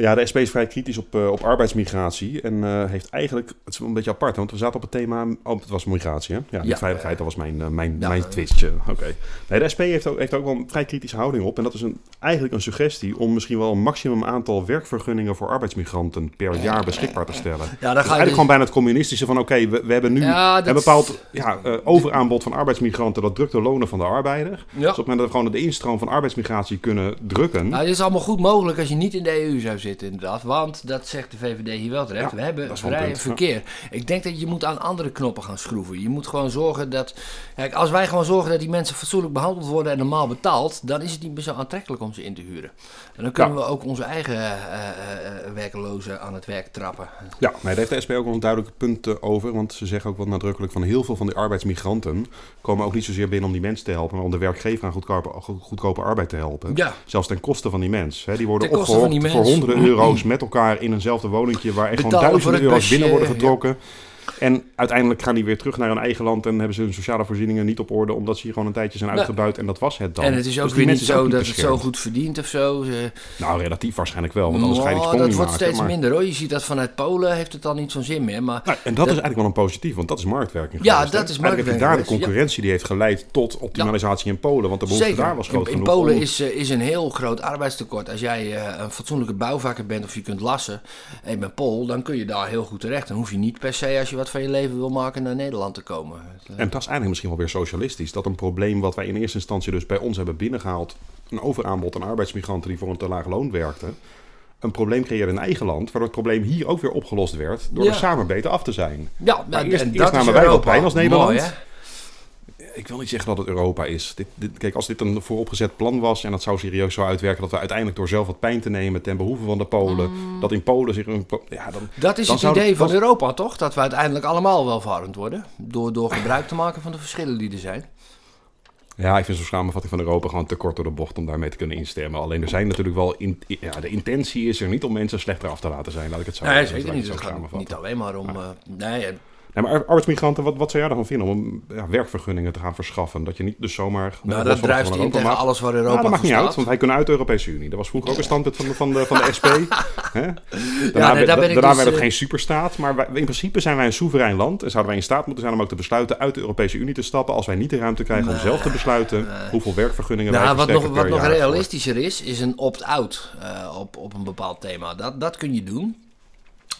Ja, de SP is vrij kritisch op, eh, op arbeidsmigratie. En eh, heeft eigenlijk, het is een beetje apart, want we zaten op het thema, oh, het was migratie hè? Ja, niet Ja. veiligheid, dat was mijn, eh, mijn, Ja. mijn twistje. Oké. Nee, de SP heeft ook, heeft ook wel een vrij kritische houding op. En dat is een, eigenlijk een suggestie om misschien wel een maximum aantal werkvergunningen voor arbeidsmigranten per jaar beschikbaar te stellen. Ja, dan ga je eigenlijk dus- gewoon bijna het communistische van oké, we, we hebben nu Ja, een bepaald ja, overaanbod van arbeidsmigranten, dat drukt de lonen van de arbeider. Dus op Ja. het moment dat we gewoon de instroom van arbeidsmigratie kunnen drukken, Nou, dit is allemaal goed mogelijk als je niet in de EU zou zitten, inderdaad. Want, dat zegt de VVD hier wel terecht, Ja, we hebben vrij ja. verkeer. Ik denk dat je moet aan andere knoppen gaan schroeven. Je moet gewoon zorgen dat... Kijk, als wij gewoon zorgen dat die mensen fatsoenlijk behandeld worden en normaal betaald... dan is het niet meer zo aantrekkelijk om ze in te huren. En dan kunnen Ja. we ook onze eigen eh, eh, eh, werkelozen aan het werk trappen. Ja, nee, daar heeft de SP ook wel een duidelijk punt over. Want ze zeggen ook wel nadrukkelijk van heel veel van die arbeidsmigranten komen ook niet zozeer binnen om die mensen te helpen, maar om de werkgever aan goedkope, go- goedkope arbeid te helpen. Ja. Zelfs ten koste van die mens. Hè. Die worden die voor honderden euro's met elkaar in eenzelfde woningje waar echt gewoon duizenden euro's binnen worden ja. En uiteindelijk gaan die weer terug naar hun eigen land en hebben ze hun sociale voorzieningen niet op orde, omdat ze hier gewoon een tijdje zijn uitgebuit en dat was het dan. En het is ook Dus weer niet zo dat het zo goed verdient of zo. Ze- Nou, relatief waarschijnlijk wel, want anders ga je die Nou, sprong dat niet wordt maken. steeds maar- minder hoor. Je ziet dat vanuit Polen heeft het al niet zo'n zin meer. Maar Nou, en dat, is eigenlijk wel een positief, want dat is marktwerking. Ja, geweest, dat is Eigenlijk heb je marktwerking daar de concurrentie die heeft geleid tot optimalisatie in Polen, want de behoefte Zeker. daar was In, groot in genoeg. Polen om- is, eh, is een heel groot arbeidstekort. Als jij eh, een fatsoenlijke bouwvakker bent of je kunt lassen en je bent Pool, dan kun je daar heel goed terecht. Dan hoef je niet per se, als je wat van je leven wil maken, naar Nederland te komen. Eh, En dat is eigenlijk misschien wel weer socialistisch. Dat een probleem wat wij in eerste instantie dus bij ons hebben binnengehaald, een overaanbod aan arbeidsmigranten die voor een te laag loon werkten, een probleem creëerde in eigen land, waardoor het probleem hier ook weer opgelost werd door Ja. er samen beter af te zijn. Ja, Maar en eerst- dat is namen wij wel pijn als Nederland. Mooi? Ik wil niet zeggen dat het Europa is. Dit, dit, kijk, als dit een vooropgezet plan was en dat zou serieus zo uitwerken dat we uiteindelijk door zelf wat pijn te nemen ten behoeve van de Polen, dat in Polen zich een... Ja, dan, Dat is Dan het idee dat- van dat- Europa, toch? Dat we uiteindelijk allemaal welvarend worden. Door, door gebruik te maken van de verschillen die er zijn. Ja, ik vind zo'n samenvatting van Europa gewoon te kort door de bocht om daarmee te kunnen instemmen. Alleen er zijn natuurlijk wel... In, ja, de intentie is er niet om mensen slechter af te laten zijn, laat ik het zo Nee, laat ik zeker het niet. zo Het gaat samenvatten. niet alleen maar om... eh, nee, Ja, maar arbeidsmigranten, wat, wat zou jij ervan vinden om ja, werkvergunningen te gaan verschaffen? Dat je niet dus zomaar... Nou, dat drijft in Europa tegen maakt. alles waar Europa Nou, dat maakt niet uit, want wij kunnen uit de Europese Unie. Dat was vroeger ook een standpunt van de, van de, van de SP. Daarna, nee, werd, daar ben ik daarna dus, werd het eh, geen superstaat. Maar wij- in principe zijn wij een soeverein land. En zouden wij in staat moeten zijn om ook te besluiten uit de Europese Unie te stappen. Als wij niet de ruimte krijgen om zelf te besluiten hoeveel werkvergunningen wij Nou, wat nog, wat nog realistischer is, is een opt-out eh, op, op een bepaald thema. Dat, dat kun je doen.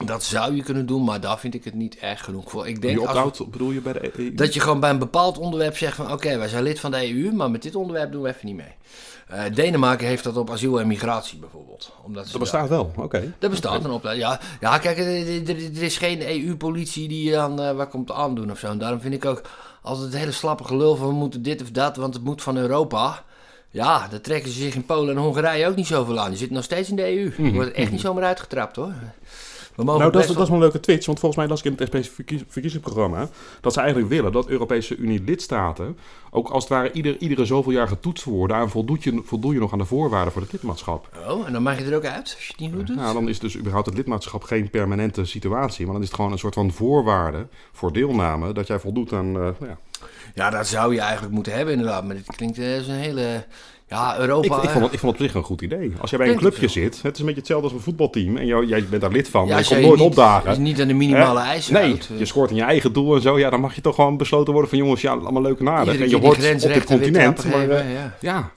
Dat zou je kunnen doen, maar daar vind ik het niet erg genoeg voor. Ik denk als- bedoel je bij de EU? dat je gewoon bij een bepaald onderwerp zegt van... oké, wij zijn lid van de EU, maar met dit onderwerp doen we even niet mee. Eh, Denemarken heeft dat op asiel en migratie bijvoorbeeld. Omdat Dat bestaat wel, oké. Er bestaat een opleiding. Ja, ja kijk, er, is geen EU-politie die je dan eh, waar komt aandoen of zo. En daarom vind ik ook altijd het hele slappe gelul van we moeten dit of dat, want het moet van Europa. Ja, daar trekken ze zich in Polen en Hongarije ook niet zoveel aan. Die zitten nog steeds in de EU. Die worden echt niet zomaar uitgetrapt hoor. We mogen Nou, dat is, best dat is wel een leuke twitch, want volgens mij las ik in het verkies- verkiezingsprogramma dat ze eigenlijk willen dat Europese Unie lidstaten ook als het ware ieder, iedere zoveel jaar getoetst worden aan voldoet je, voldoe je nog aan de voorwaarden voor het lidmaatschap. Oh, en dan mag je er ook uit als je het niet goed doet. Nou, dan is dus überhaupt het lidmaatschap geen permanente situatie, maar dan is het gewoon een soort van voorwaarde voor deelname dat jij voldoet aan, eh, nou ja. Ja, dat zou je eigenlijk moeten hebben inderdaad. Maar dit klinkt eh, als een hele... Ja, Europa... Ik, ik, vond het, ik vond het op zich een goed idee. Als jij bij een clubje zit, het is een beetje hetzelfde als een voetbalteam en jou- jij bent daar lid van, ja, maar je komt nooit niet- opdagen. je niet aan de minimale eisen Nee, eh. je scoort in je eigen doel en zo. Ja, dan mag je toch gewoon besloten worden van jongens, ja, allemaal leuk en aardig. Iedere En je hoort op dit continent. Maar, eh, ja. ja,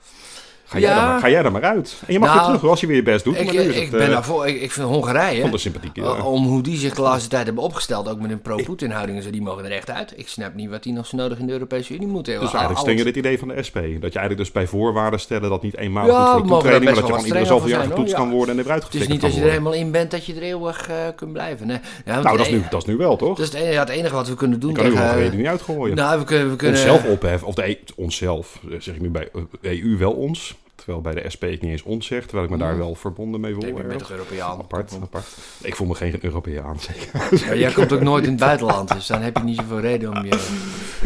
ga jij, Ja. er maar, ga jij er maar uit. En je mag Nou, weer terug als je weer je best doet. Ik, maar nu is ik, het, ben eh, daarvoor, ik, ik vind Hongarije, vond sympathiek. ja. eh, om hoe die zich de laatste tijd hebben opgesteld, ook met hun pro-Poetin-houding en zo, die mogen er echt uit. Ik snap niet wat die nog zo nodig in de Europese Unie moeten. Dus eigenlijk stingen dit idee van de SP. Dat je eigenlijk dus bij voorwaarden stellen dat niet eenmalig Ja, goed voor de toetreding, maar dat je gewoon iedere zoveel jaar getoetst kan worden en er weer Het is niet als je er helemaal in bent dat je er eeuwig eh, kunt blijven. Nee. Want Nou, dat is, nu, dat is nu wel, toch? Dat is het enige, wat we kunnen doen Je kan nu. Hongarije niet uitgooien. nou, we kunnen... Onszelf opheffen, of de E- onszelf, zeg ik nu bij EU wel ons. Terwijl bij de SP ik niet eens ons zeg, terwijl ik me daar wel verbonden mee voel. Ik ben met de Europeaan. Apart, apart. Ik voel me geen Europeaan, zeker. Ja, jij komt ook nooit in het buitenland, dus dan heb je niet zoveel reden om je...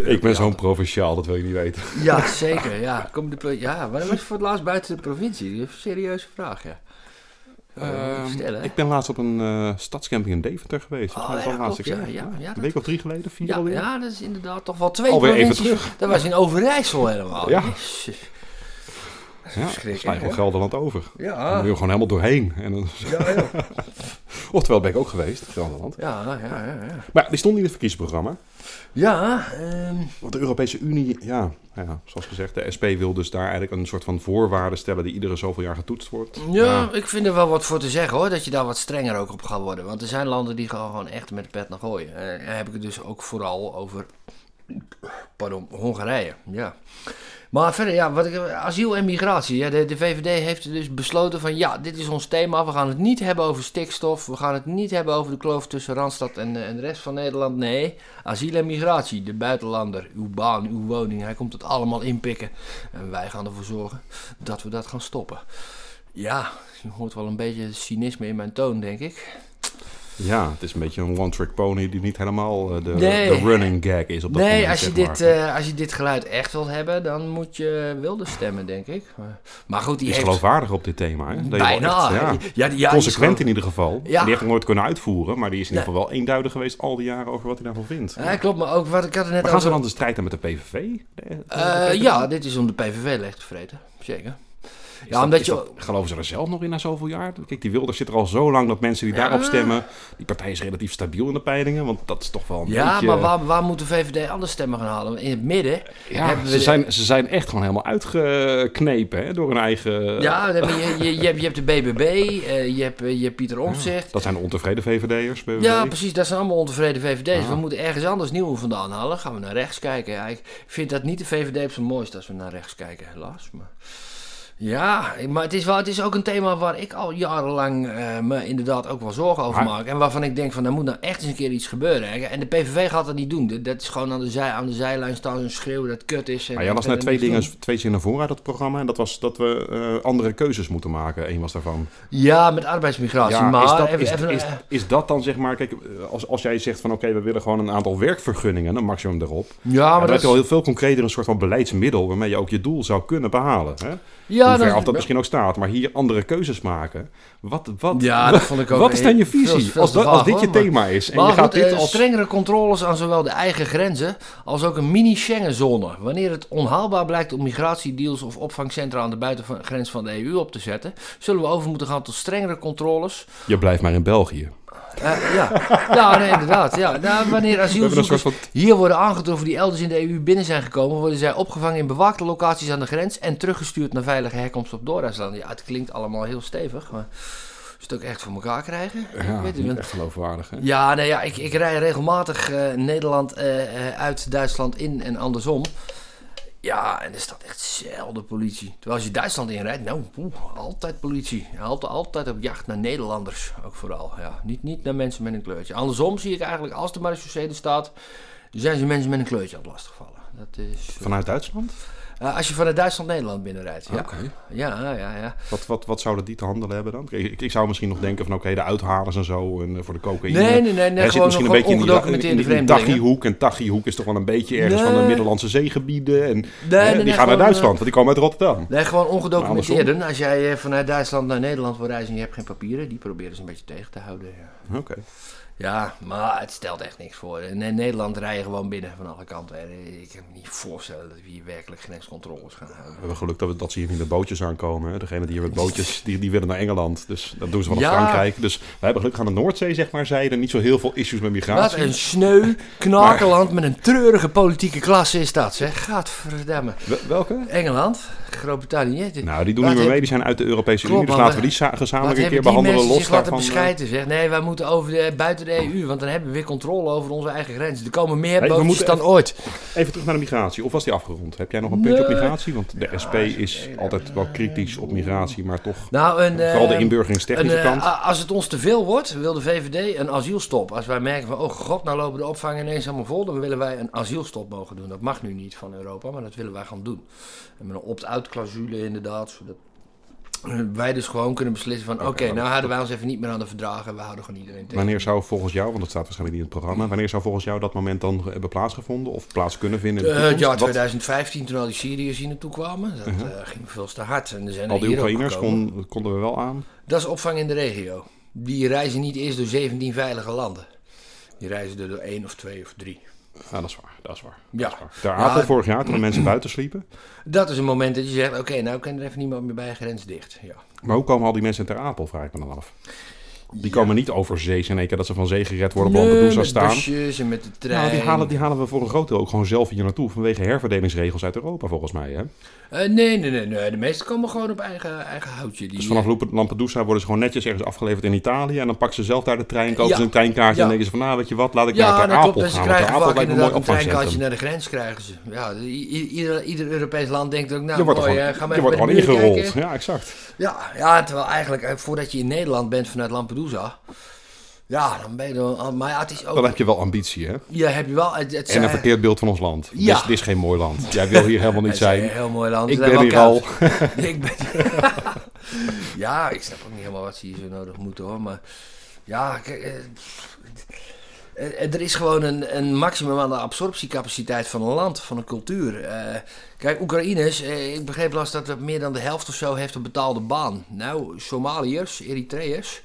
Ik ben zo'n provinciaal, dat wil je niet weten. Ja, zeker. Ja, kom de, ja wanneer was je voor het laatst buiten de provincie? Dat is een serieuze vraag, ja. Ehm, stellen, hè? ik ben laatst op een eh, stadscamping in Deventer geweest. Oh, ja, klopt, ja, ja, ja, een dat- week of drie geleden, vier Ja, alweer. ja, dat is inderdaad toch wel twee Alweer even provincies. Dat was in Overijssel helemaal. Ja. Jezus. Ja, sla je gewoon? Gelderland over. Dan Ja, moet je gewoon helemaal doorheen. En dan, ja, ja. oftewel ben ik ook geweest, Gelderland. Ja, ja, ja. ja. Maar die stond niet in het verkiezingsprogramma. Ja, ehm, Want de Europese Unie, ja, ja, zoals gezegd, de SP wil dus daar eigenlijk een soort van voorwaarden stellen die iedere zoveel jaar getoetst wordt. ja, ik vind er wel wat voor te zeggen hoor, dat je daar wat strenger ook op gaat worden. Want er zijn landen die gaan gewoon echt met de pet naar gooien. En dan heb ik het dus ook vooral over, pardon, Hongarije. Ja. Maar verder, ja, wat ik, asiel en migratie. Ja, de, de VVD heeft dus besloten van ja, dit is ons thema. We gaan het niet hebben over stikstof. We gaan het niet hebben over de kloof tussen Randstad en, eh, en de rest van Nederland. Nee, asiel en migratie. De buitenlander, uw baan, uw woning. Hij komt het allemaal inpikken. En wij gaan ervoor zorgen dat we dat gaan stoppen. Ja, je hoort wel een beetje cynisme in mijn toon, denk ik. Ja, het is een beetje een one-trick pony die niet helemaal eh, de, Nee. de running gag is op dat Nee, moment, als je, dit, eh, als je dit geluid echt wilt hebben, dan moet je wilde stemmen, denk ik. Maar- goed, die die is heeft... geloofwaardig op dit thema. Hè? Dat Bijna. echt, ja, Ja, ja, die consequent gewoon- in ieder geval. Ja. Die heeft het nooit kunnen uitvoeren, maar die is in ieder Nee. geval wel eenduidig geweest al die jaren over wat hij daarvan vindt. Ja, klopt, maar ook wat ik had er net Maar gaan ze dan de strijd aan met de PVV? De- de- Eh, ja, dit is om de PVV leeg te vreten. Zeker. Is Ja, dat- omdat je... dat- geloven ze er zelf nog in na zoveel jaar? Kijk, die Wilders zit er al zo lang dat mensen die Ja. daarop stemmen... Die partij is relatief stabiel in de peilingen, want dat is toch wel een Ja, beetje... maar waar, waar moet de VVD anders stemmen gaan halen? In het midden Ja, hebben we ze zijn, ze zijn echt gewoon helemaal uitgeknepen hè, door hun eigen... Ja, je, je, je, hebt, je hebt de BBB, eh, je, hebt, eh, je hebt Pieter Omtzigt. Dat zijn de ontevreden VVD'ers. BBB. Ja, precies. Dat zijn allemaal ontevreden VVD's. Ja. We moeten ergens anders nieuwe vandaan halen. Gaan we naar rechts kijken. Ja, ik vind dat niet de VVD op zijn mooist als we naar rechts kijken, helaas. Maar... Ja, maar het is, wel, het is ook een thema waar ik al jarenlang eh, me inderdaad ook wel zorgen over Maar- maak. En waarvan ik denk van, er moet nou echt eens een keer iets gebeuren. hè. En de PVV gaat dat niet doen. Dat- Dat is gewoon aan de, zij, aan de zijlijn staan en schreeuwen dat kut is. En, Maar jij en net twee dingen, doen. twee zinnen voor uit het programma. En dat was dat we eh, andere keuzes moeten maken. Eén was daarvan. Ja, met arbeidsmigratie. Ja, maar is, dat, even, is, even, is, eh, is dat dan zeg maar... Kijk, als, als jij zegt van oké, we willen gewoon een aantal werkvergunningen. Een maximum erop. ja, Maar dat heb je al is, heel veel concreter een soort van beleidsmiddel... waarmee je ook je doel zou kunnen behalen. Hè? Ja, Ja, hoe ver dat- af dat misschien ook staat. Maar hier andere keuzes maken. Wat, wat, Ja, wat, dat vond ik ook wat is dan je visie? veel als, dat, als dit je thema is en Maar je gaat goed, dit eh, als... strengere controles aan zowel de eigen grenzen als ook een mini-Schengenzone. Wanneer het onhaalbaar blijkt om migratiedeals of opvangcentra aan de buitengrens van de EU op te zetten, zullen we over moeten gaan tot strengere controles. Je blijft maar in België. Eh, ja. ja, nee, inderdaad. Ja. Nou, wanneer asielzoekers van... hier worden aangetroffen die elders in de EU binnen zijn gekomen, worden zij opgevangen in bewaakte locaties aan de grens en teruggestuurd naar veilige herkomst op doorreislanden. Ja, het klinkt allemaal heel stevig, maar het ook echt voor elkaar krijgen? Ja, ik weet het niet niet. echt geloofwaardig. Hè? Ja, nee, ja ik, ik rij regelmatig eh, Nederland eh, eh, uit Duitsland in en andersom. Ja, en er staat echt zelden politie. Terwijl als je Duitsland inrijdt, nou, poeh, altijd politie. Altijd, altijd op jacht naar Nederlanders, ook vooral. Ja, niet, niet naar mensen met een kleurtje. Andersom zie ik eigenlijk, als de marechaussee er staat, zijn ze mensen met een kleurtje aan het lastigvallen. Dat is, Vanuit Duitsland? Eh, als je vanuit Duitsland Nederland binnenrijdt. Ja, Oké. ja, ja. ja. Wat, wat, wat zouden die te handelen hebben dan? Ik, ik zou misschien nog denken van oké, de uithalers en zo en eh, voor de cocaïne. Nee, nee, nee, nee Hij zit gewoon, misschien gewoon een beetje in die, in. En Taghi-hoek is toch wel een beetje ergens van de. Middellandse zeegebieden. En, Nee, hè, nee, die gaan naar gewoon, Duitsland, eh, want die komen uit Rotterdam. Nee, gewoon ongedocumenteerden. Maar Als jij eh, vanuit Duitsland naar Nederland wil reizen en je hebt geen papieren, die proberen ze een beetje tegen te houden. Ja, Oké. Ja maar het stelt echt niks voor. In Nederland rijden gewoon binnen van alle kanten. En ik kan me niet voorstellen dat we hier werkelijk grenscontroles gaan We houden. hebben geluk dat, we, dat ze hier niet met bootjes aankomen. Hè. Degene die hier met bootjes, die, die willen naar Engeland. Dus dat doen ze van Ja. Frankrijk. Dus wij hebben geluk aan de Noordzee, zeg maar, zijde. Niet zo heel veel issues met Wat migratie. een sneu, knakenland met een treurige politieke klasse is dat, zeg. Gadverdamme. Wel- Welke? Engeland, Groot-Brittannië. Nou, die doen niet meer heb- mee. Die zijn uit de Europese Klopt, Unie. Dus laten we die gezamenlijk een keer die behandelen. mensen Los zich laten daarvan. eh, bescheiden, zeg. Nee, wij moeten over de, buiten de EU, want dan hebben we weer controle over onze eigen grenzen. Er komen meer bootjes moeten dan ooit. Even terug naar de migratie. Of was die afgerond? Heb jij nog een puntje op Nee. migratie? Want de SP is altijd wel kritisch op migratie, maar toch Nou, een, vooral de eh, inburgeringstechnische een, eh, kant. als het ons te veel wordt, wil de VVD een asielstop. Als wij merken van, oh god, nou lopen de opvang ineens allemaal vol, dan willen wij een asielstop mogen doen. Dat mag nu niet van Europa, maar dat willen wij gaan doen. En met een opt-out clausule inderdaad, zodat eh, wij dus gewoon kunnen beslissen van, oké, nou houden wij ons even niet meer aan de verdragen, we houden gewoon iedereen tegen. Wanneer zou volgens jou, want dat staat waarschijnlijk niet in het programma, wanneer zou volgens jou dat moment dan hebben plaatsgevonden of plaats kunnen vinden? in de Eh, het toekomst? jaar Wat- 2015, toen al die Syriërs hier naartoe kwamen, dat eh, ging veel te hard. En er zijn al die Oekraïners kon, konden we wel aan. Dat is opvang in de regio. Die reizen niet eerst door 17 veilige landen. Die reizen er door één of twee of drie. Ja, dat is waar. Dat is waar. Ja. Dat is waar. Ter Apel Ja. vorig jaar, toen de mensen buiten sliepen. Dat is een moment dat je zegt, oké, nou kan er even niemand meer bij, grens dicht. Ja. Maar hoe komen al die mensen in Ter Apel, vraag ik me dan af. Die Ja. komen niet over zee in één keer dat ze van zee gered worden op Nee, Lampedusa met staan. busjes en met de trein. Nou, die halen, die halen we voor een groot deel ook gewoon zelf hier naartoe. Vanwege herverdelingsregels uit Europa, volgens mij. Hè? Eh, nee, nee, nee, nee. De meesten komen gewoon op eigen, eigen houtje. Die, Dus vanaf Lamp- Lampedusa worden ze gewoon netjes ergens afgeleverd in Italië. En dan pakken ze zelf daar de trein, kopen Ja. ze een treinkaartje Ja. en denken ze van, nou weet je wat, laat ik Ja, naar Ter dat Apel ze gaan. Ter krijgen Apel vaak lijkt me een een treinkaartje naar de grens krijgen ze. Ja, ieder, ieder Europees land denkt ook, nou Je wordt er mooi, gewoon, eh, ga maar je wordt gewoon ingerold. Ja, exact. Ja, ja, terwijl eigenlijk eh, voordat je in Nederland bent vanuit Lampedusa... Ja, dan ben je er... Maar ja, het is ook... Dan heb je wel ambitie, hè? Ja, heb je wel... Het, het En een zijn- verkeerd beeld van ons land. Ja. Dit, is, dit is geen mooi land. Jij wil hier helemaal niet Het is een zijn. heel mooi land. Ik ben hier al. ik ben... ja, ik snap ook niet helemaal wat ze hier zo nodig moeten hoor. Maar ja, kijk, eh, eh, er is gewoon een, een maximum aan de absorptiecapaciteit van een land, van een cultuur. Eh, kijk, Oekraïners, ik begreep last dat er meer dan de helft of zo heeft een betaalde baan. Nou, Somaliërs, Eritreërs.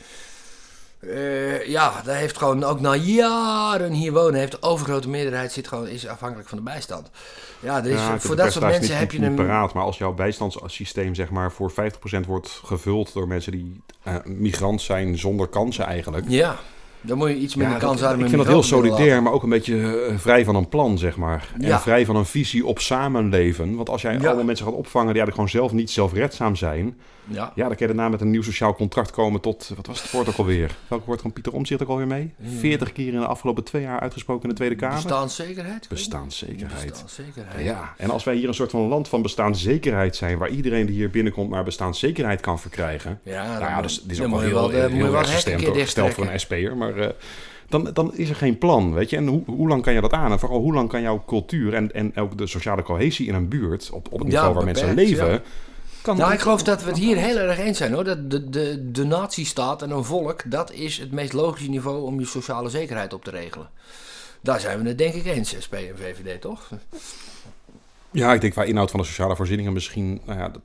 Eh, ja, daar heeft gewoon ook na jaren hier wonen, heeft de overgrote meerderheid zit gewoon, is afhankelijk van de bijstand. Ja, Ja, voor dat soort mensen niet- heb je niet een. paraat, maar als jouw bijstandssysteem zeg maar voor 50% wordt gevuld door mensen die eh, migrant zijn zonder kansen eigenlijk. Ja, dan moet je iets Ja, minder dat- kans hebben. ik vind dat heel solidair, maar ook een beetje eh, vrij van een plan, zeg maar. En Ja. vrij van een visie op samenleven. Want als jij Ja. allemaal mensen gaat opvangen die eigenlijk gewoon zelf niet zelfredzaam zijn... Ja. ja, dan kan je daarna met een nieuw sociaal contract komen tot... Wat was het woord ook alweer? Welk woord kwam Pieter Omtzigt ook alweer mee? 40 keer in de afgelopen twee jaar uitgesproken in de Tweede Kamer. Bestaanszekerheid? Bestaanszekerheid. Bestaanszekerheid. Ja, en als wij hier een soort van land van bestaanszekerheid zijn... waar iedereen die hier binnenkomt maar bestaanszekerheid kan verkeren... Ja, Nou ja, dus dit is dan ook wel heel, heel wel erg een gestemd, keer ook gesteld voor een SP'er. Maar eh, dan, dan is er geen plan, weet je. En hoe, hoe lang kan je dat aan? En vooral hoe lang kan jouw cultuur en, en ook de sociale cohesie in een buurt... op, op het niveau Ja, waar mensen leven... ja. Kan, Nou, ik geloof dat we het hier heel erg eens zijn hoor. Dat de, de, de natiestaat en een volk, dat is het meest logische niveau om je sociale zekerheid op te regelen. Daar zijn we het denk ik eens, SP en VVD, toch? Ja, ik denk qua inhoud van de sociale voorzieningen misschien... Nou ja, dat,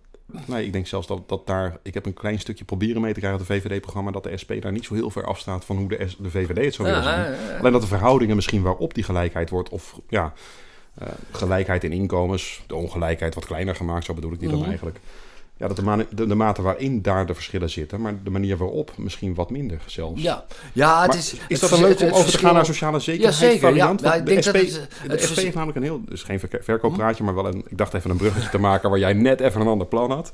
Nee, ik denk zelfs dat, dat daar... Ik heb een klein stukje proberen mee te krijgen uit het VVD-programma... dat de SP daar niet zo heel ver afstaat van hoe de, S- de VVD het zou willen zien. Ja, ja, ja. Alleen dat de verhoudingen misschien waarop die gelijkheid wordt... of ja, eh, gelijkheid in inkomens, de ongelijkheid wat kleiner gemaakt... zo bedoel ik die dan Mhm. eigenlijk. Ja, dat de, mate- de, de mate waarin daar de verschillen zitten... maar de manier waarop misschien wat minder zelfs. Ja, ja het Maar is... is het dat dan vers- leuk om over te gaan naar sociale zekerheid Ja, zeker, ja. variant? Ja, Want ik de denk SP, dat het- de het SP heeft namelijk een heel... Dus geen verkooppraatje, maar wel een... Ik dacht even een bruggetje te maken waar jij net even een ander plan had.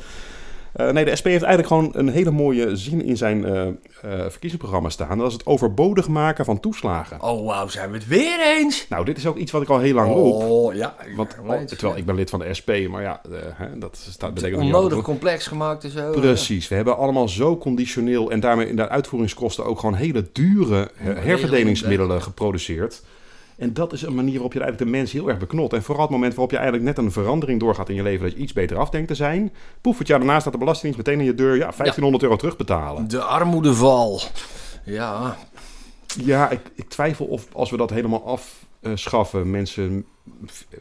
Eh, nee, de SP heeft eigenlijk gewoon een hele mooie zin in zijn eh, verkiezingsprogramma staan. Dat is het overbodig maken van toeslagen. Oh, wauw, zijn we het weer eens? Nou, dit is ook iets wat ik al heel lang roep. Oh, ja. ik Want, het eens. terwijl ik ben lid van de SP, maar ja, hè, dat staat Het betekent niet onnodig complex gemaakt en zo. Precies, we hebben allemaal zo conditioneel en daarmee in de uitvoeringskosten ook gewoon hele dure herverdelingsmiddelen geproduceerd. En dat is een manier waarop je eigenlijk de mens heel erg beknot. En vooral het moment waarop je eigenlijk net een verandering doorgaat in je leven, dat je iets beter af denkt te zijn. Poef, het jaar daarna staat de belastingdienst meteen in je deur, ja, 1500 euro terugbetalen. De armoedeval. Ja, Ja, ik, ik twijfel of als we dat helemaal afschaffen, mensen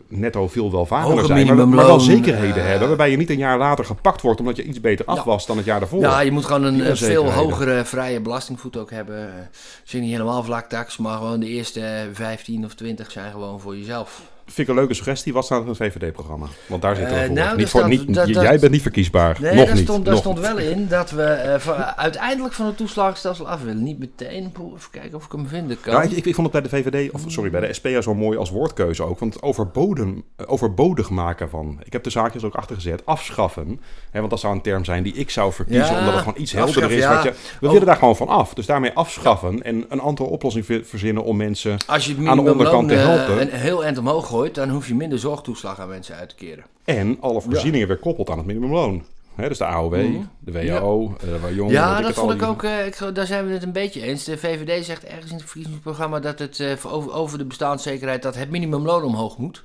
netto veel welvarender zijn. Maar, maar wel zekerheden eh, hebben, waarbij je niet een jaar later gepakt wordt omdat je iets beter af Ja. was dan het jaar daarvoor. ja je moet gewoon een, een veel hogere vrije belastingvoet ook hebben. Eh, Misschien niet helemaal vlaktax, maar gewoon de eerste eh, 15 of 20 zijn gewoon voor jezelf. Vind ik een leuke suggestie. Wat staat er in het VVD-programma? Want daar zitten we Eh, nou, niet voor staat- niet, dat- j- dat- jij bent niet verkiesbaar. Nee, Nog daar, niet. stond, daar Nog stond wel in dat we eh, van- uiteindelijk van het toeslagenstelsel af willen. Niet meteen, even kijken of ik hem vinden kan. Ja, ik, ik vond het bij de VVD, of sorry, bij de SP zo mooi als woordkeuze ook. Want overboden, eh, overbodig maken van. Ik heb de zaakjes ook achter gezet. Afschaffen. Hè, want dat zou een term zijn die ik zou verkiezen. Ja, omdat het gewoon iets helderder is. Wat je, we Oh. willen daar gewoon van af. Dus daarmee afschaffen. En een andere oplossing ver- verzinnen om mensen. Aan de onderkant te helpen. een heel eind omhoog dan hoef je minder zorgtoeslag aan mensen uit te keren. En alle voorzieningen weer koppelt aan het minimumloon. Hè, dus de AOW, Mhm. de WAO, eh, waar jong, Ja, dat vond ik ook, eh, ik, daar zijn we het een beetje eens. De VVD zegt ergens in het verkiezingsprogramma dat het eh, over, over de bestaanszekerheid dat het minimumloon omhoog moet.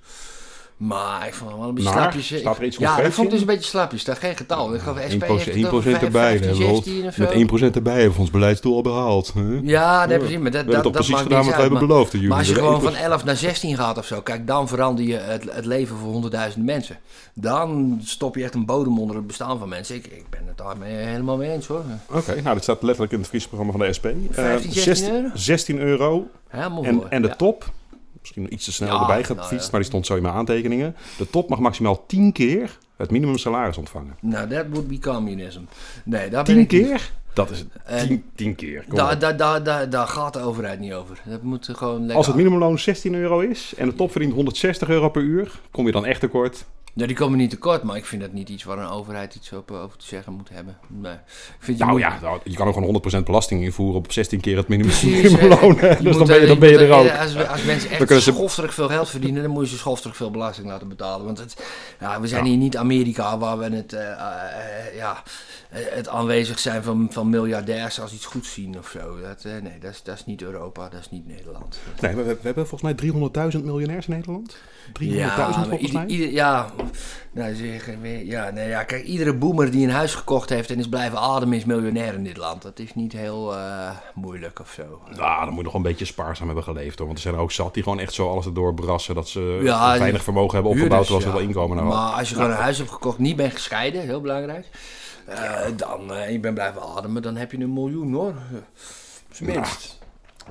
Maar ik vond het wel een beetje Maar, slapjes. staat er iets ja, ik vond het dus een beetje slapjes. Daar geen getal. Ik geloof SP 1%, heeft het over 1% erbij. 15, hebben we al- 16 of zo. Met 1% erbij hebben we ons beleidsdoel al behaald. Hè? Ja, nee, precies. Maar dat, hebben dat, dat precies gedaan wat hebben Maar- beloofd. Maar als je gewoon van 11 naar 16 gaat of zo, kijk, dan verander je het, het leven voor honderdduizenden mensen. Dan stop je echt een bodem onder het bestaan van mensen. Ik, ik ben het daarmee helemaal mee eens hoor. Oké, nou, dit staat letterlijk in het verkiezingsprogramma van de SP. Eh, 15, 16 euro? 16 euro. Helemaal En, en de Ja. top, misschien iets te snel Ja, erbij nou gefietst, ja. maar die stond zo in mijn aantekeningen. De top mag maximaal 10 keer het minimum salaris ontvangen. Nou, that would be communism. Nee, daar ben 10 ik niet. keer? Dat is Eh, 10 10 keer. Daar, gaat de overheid niet over. Dat moet gewoon lekker. Als het minimumloon 16 euro is en de top verdient 160 euro per uur, kom je dan echt tekort. Ja, die komen niet tekort, maar ik vind dat niet iets waar een overheid iets op, over te zeggen moet hebben. Nee. Ik vind je Nou moet- ja, nou, je kan ook gewoon 100% belasting invoeren op 16 keer het minimum- minimumloon. Dus moet dan ben je, er- dan ben je er ook. eh, Als, we- als mensen echt ze- schofterig veel geld verdienen, dan moet je ze schofterig veel belasting laten betalen. Want het, ja, we zijn hier niet Amerika waar we het, eh, eh, ja, eh, het aanwezig zijn van, van miljardairs als iets goeds zien of zo. Dat, eh, nee, dat is, dat is niet Europa, dat is niet Nederland. Nee, we, we hebben volgens mij 300.000 miljonairs in Nederland. 300.000 Ja, maar volgens ieder, mij. ieder- ja, nou zeg, ja, nee, ja, kijk, iedere boomer die een huis gekocht heeft en is blijven ademen is miljonair in dit land. Dat is niet heel eh, moeilijk of zo. Nou, dan moet je nog een beetje spaarzaam hebben geleefd hoor. Want er zijn er ook zat die gewoon echt zo alles erdoor brassen dat ze Ja, weinig vermogen hebben opgebouwd terwijl ze wel inkomen naar Maar als je gewoon een huis hebt gekocht, niet bent gescheiden, heel belangrijk. eh, dan, eh, en je bent blijven ademen, dan heb je een miljoen hoor. Zijn minst.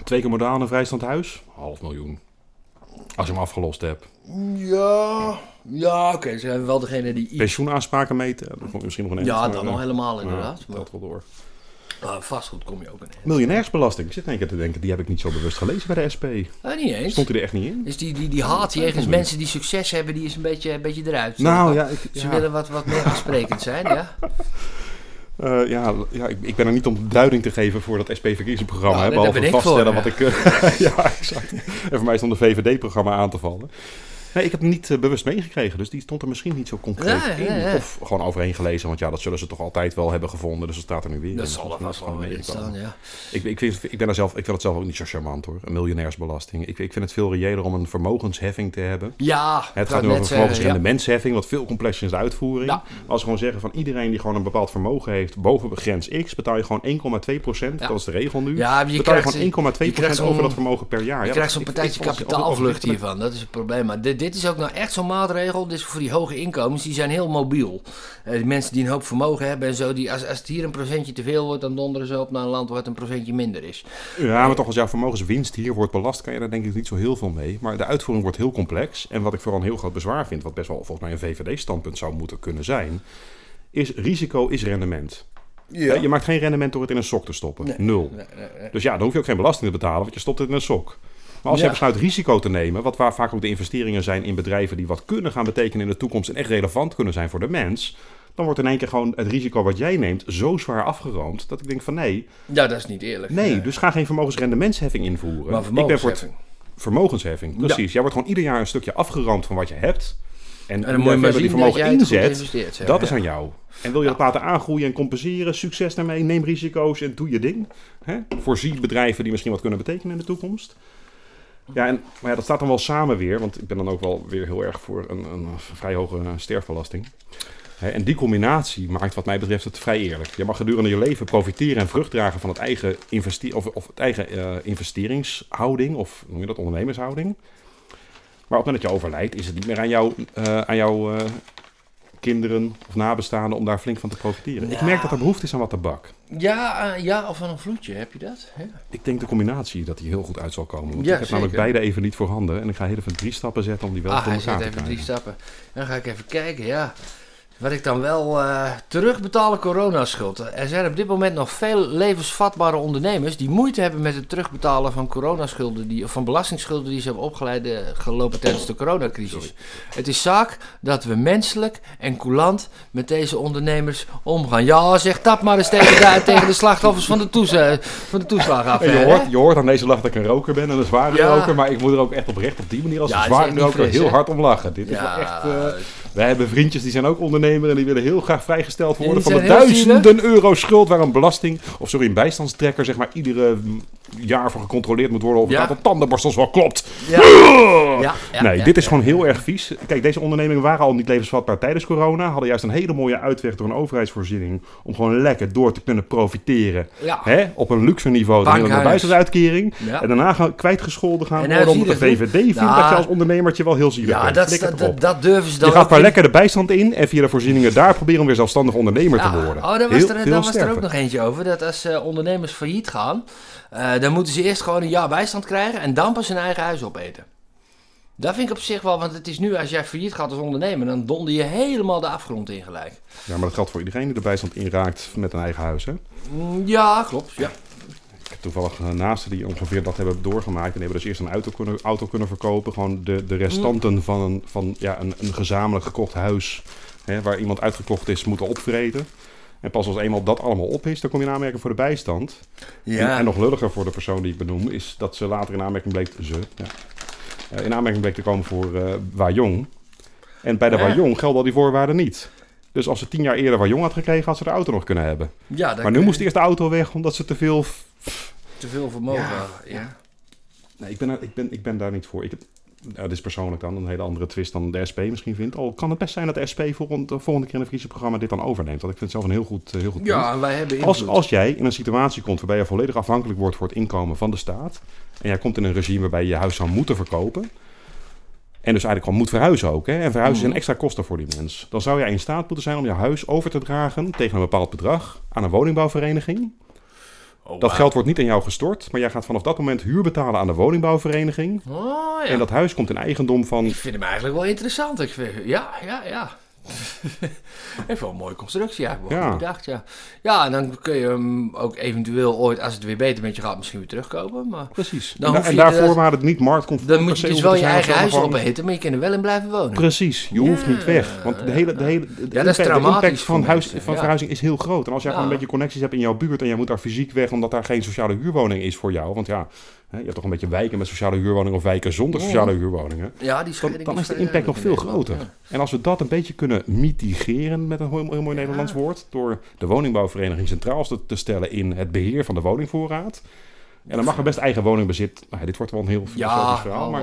Twee keer modaal een vrijstand huis, half miljoen. Als je hem afgelost hebt. Ja, ja oké. Ze hebben wel degene die iets... Pensioenaanspraken meten, dan kom je misschien nog een Ja, eh, nog helemaal ja, inderdaad. Maar, telt wel door. maar vastgoed kom je ook in. Miljonairsbelasting. Ik zit in één keer te denken, die heb ik niet zo bewust gelezen bij de SP. Ah, niet eens. Stond hij er echt niet in? Dus die, die, die haat jegens mensen die succes hebben, die is een beetje, een beetje eruit. Nou ja, ik, Ze ja, willen wat, wat meer aansprekend zijn, ja. eh, ja, ja ik, ik ben er niet om duiding te geven voor dat SP-verkiezingsprogramma. Ja, hè, behalve vaststellen voor, wat ik... eh, ja, exact. En voor mij stond de VVD-programma aan te vallen. Nee, ik heb hem niet eh, bewust meegekregen, dus die stond er misschien niet zo concreet Ja, in. ja. Of gewoon overheen gelezen, want ja, dat zullen ze toch altijd wel hebben gevonden. Dus dat staat er nu weer Dat in. zal er vast het wel gewoon in staan, ja. Ik, ik, vind, ik, ben er zelf, ik vind het zelf ook niet zo charmant hoor, een miljonairsbelasting. Ik, ik vind het veel reëler om een vermogensheffing te hebben. Ja, Het gaat nu over vermogensrendementsheffing, wat veel complexer is de uitvoering. Als we gewoon zeggen van iedereen die gewoon een bepaald vermogen heeft boven grens X, betaal je gewoon 1,2 procent. Dat is de regel nu. Ja, je betaal je krijgt, gewoon 1,2 je krijgt procent over dat vermogen per jaar. je krijgt dat- zo'n partijtje kapitaalvlucht hiervan. Dat is het probleem. Maar dit, dit is ook nou echt zo'n maatregel. Dit is voor die hoge inkomens, die zijn heel mobiel. Eh, die mensen die een hoop vermogen hebben en zo, die, als, als het hier een procentje te veel wordt, dan donderen ze op naar een land waar het een procentje minder is. Ja, maar toch als jouw vermogenswinst hier wordt belast, kan je daar denk ik niet zo heel veel mee. Maar de uitvoering wordt heel complex. En wat ik vooral een heel groot bezwaar vind, wat best wel volgens mij een VVD-standpunt zou moeten kunnen zijn, is risico is rendement. Ja. Je maakt geen rendement door het in een sok te stoppen. Nee. Nul. Nee, nee, nee. Dus ja, dan hoef je ook geen belasting te betalen, want je stopt het in een sok. Maar als je besluit risico te nemen, wat waar vaak ook de investeringen zijn in bedrijven die wat kunnen gaan betekenen in de toekomst en echt relevant kunnen zijn voor de mens, dan wordt in één keer gewoon het risico wat jij neemt zo zwaar afgeroomd dat ik denk van nee, Ja, dat is niet eerlijk. nee, dus ga geen vermogensrendementsheffing invoeren. Maar ik ben voor vermogensheffing. vermogensheffing, precies. Jij wordt gewoon ieder jaar een stukje afgeroomd van wat je hebt. En, En hoe dan moet je maar zien die vermogen inzet, zeg. dat is aan jou. En wil je dat laten aangroeien en compenseren, succes daarmee, neem risico's en doe je ding. Hè? Voorzie bedrijven die misschien wat kunnen betekenen in de toekomst. Ja, en, maar ja, dat staat dan wel samen weer, want ik ben dan ook wel weer heel erg voor een, een vrij hoge sterfbelasting. En die combinatie maakt wat mij betreft het vrij eerlijk. Je mag gedurende je leven profiteren en vrucht dragen van het eigen, investe- of, of het eigen eh, investeringshouding, of noem je dat, ondernemershouding. Maar op het moment dat je overlijdt, is het niet meer aan, jou, eh, aan jouw eh, kinderen of nabestaanden om daar flink van te profiteren. Ik merk dat er behoefte is aan wat tabak. Ja, eh, ja, of van een vloedje, heb je dat? Ja. Ik denk de combinatie dat die heel goed uit zal komen. Want Ja, ik heb namelijk beide even niet voorhanden. En ik ga heel even drie stappen zetten om die wel Ah, voor hij elkaar zet te even krijgen. drie stappen. Dan ga ik even kijken, ja. Wat ik dan wel eh, terugbetalen coronaschuld. Er zijn op dit moment nog veel levensvatbare ondernemers die moeite hebben met het terugbetalen van coronaschulden, die, of van belastingsschulden die ze hebben opgeleid, eh, gelopen tijdens de coronacrisis. Het is zaak dat we menselijk en coulant met deze ondernemers omgaan. Ja, zeg dat maar eens tegen de, tegen de slachtoffers van de, toes, eh, van de je, hoort, je hoort aan deze lach dat ik een roker ben en een zware Ja. roker. Maar ik moet er ook echt oprecht op die manier als Ja, een zware roker fris, heel hè? hard om lachen. Dit is wel echt... wij hebben vriendjes die zijn ook ondernemer en die willen heel graag vrijgesteld Ja, worden van de duizenden euro schuld waar een belasting, of sorry, een bijstandstrekker zeg maar iedere jaar voor gecontroleerd moet worden of Ja. het aantal tandenborstels wel klopt. ja. Ja, ja, nee, ja, dit is ja, gewoon ja. heel erg vies. Kijk, deze ondernemingen waren al niet levensvatbaar tijdens corona. Hadden juist een hele mooie uitweg door een overheidsvoorziening. Om gewoon lekker door te kunnen profiteren. Ja. Hè? Op een luxe niveau. Dan een bijstandsuitkering. Ja. En daarna kwijtgescholden gaan En worden. Omdat de VVD vindt dat je als ondernemertje wel heel zielig Ja, bent. dat, Flikker dat, dat, dat durven ze dan je gaat. Lekker de bijstand in. En via de voorzieningen daar proberen om weer zelfstandig ondernemer te Ja, worden. Oh, daar was, Heel er, daar was er ook nog eentje over. Dat als eh, ondernemers failliet gaan, eh, dan moeten ze eerst gewoon een jaar bijstand krijgen en dan pas hun eigen huis opeten. Dat vind ik op zich wel, want het is nu als jij failliet gaat als ondernemer, dan donder je helemaal de afgrond in gelijk. Ja, maar dat geldt voor iedereen die de bijstand inraakt met een eigen huis. Hè? Mm, Ja, klopt. Ja. Toevallig eh, naasten die ongeveer dat hebben doorgemaakt. En hebben dus eerst een auto kunnen, auto kunnen verkopen. Gewoon de, de restanten van, een, van ja, een, een gezamenlijk gekocht huis. Hè, waar iemand uitgekocht is, moeten opvreten. En pas als eenmaal dat allemaal op is, dan kom je in aanmerking voor de bijstand. En, en nog lulliger voor de persoon die ik benoem, is dat ze later in aanmerking bleek, ze, ja, eh, in aanmerking bleek te komen voor eh Wajong. En bij de Ja. Wajong gelden al die voorwaarden niet. Dus als ze tien jaar eerder Wajong had gekregen, had ze de auto nog kunnen hebben. ja Maar nu moest eerst de auto weg, omdat ze te veel te veel vermogen. Ja. hadden, Ja. Nee, ik ben, er- ik ben, ik ben daar niet voor. Ik, heb- ja, dit is persoonlijk dan een hele andere twist dan de SP misschien vindt. Al kan het best zijn dat de SP volgend, de volgende keer in het verkiezingsprogramma dit dan overneemt. Want ik vind het zelf een heel goed, eh, heel goed punt. ja, wij hebben Als, invloed. als jij in een situatie komt waarbij je volledig afhankelijk wordt voor het inkomen van de staat. En jij komt in een regime waarbij je je huis zou moeten verkopen. En dus eigenlijk gewoon moet verhuizen ook. Hè? En verhuizen zijn extra kosten voor die mens. Dan zou jij in staat moeten zijn om je huis over te dragen tegen een bepaald bedrag aan een woningbouwvereniging. Oh, Dat geld wordt niet aan jou gestort, maar jij gaat vanaf dat moment huur betalen aan de woningbouwvereniging. Oh, ja. En dat huis komt in eigendom van. Ik vind hem eigenlijk wel interessant. Ik vind, ja, ja, ja. Even wel een mooie constructie, wel Ja. goed bedacht, ja. Ja, en dan kun je hem ook eventueel ooit, als het weer beter met je gaat, misschien weer terugkopen. Maar Precies. Dan en, en daarvoor waren het niet marktconform. dan moet je dus wel je eigen huis opeten, maar je kan er wel in blijven wonen. Precies, je hoeft Ja, niet weg. Want de hele, de hele de Ja, dat is impact, de traumatisch impact van, huis, mensen, van verhuizing is heel groot. En als jij gewoon een beetje connecties hebt in jouw buurt en jij moet daar fysiek weg omdat daar geen sociale huurwoning is voor jou. Want ja, je hebt toch een beetje wijken met sociale huurwoningen of wijken zonder sociale huurwoningen. Ja, die Dan, dan is de impact nog veel groter. En als we dat een beetje kunnen mitigeren met een heel, heel mooi Ja. Nederlands woord, door de woningbouwvereniging centraal te, te stellen in het beheer van de woningvoorraad. En dan mag er best eigen woningbezit. Nou, dit wordt wel een heel filosofisch verhaal, al maar.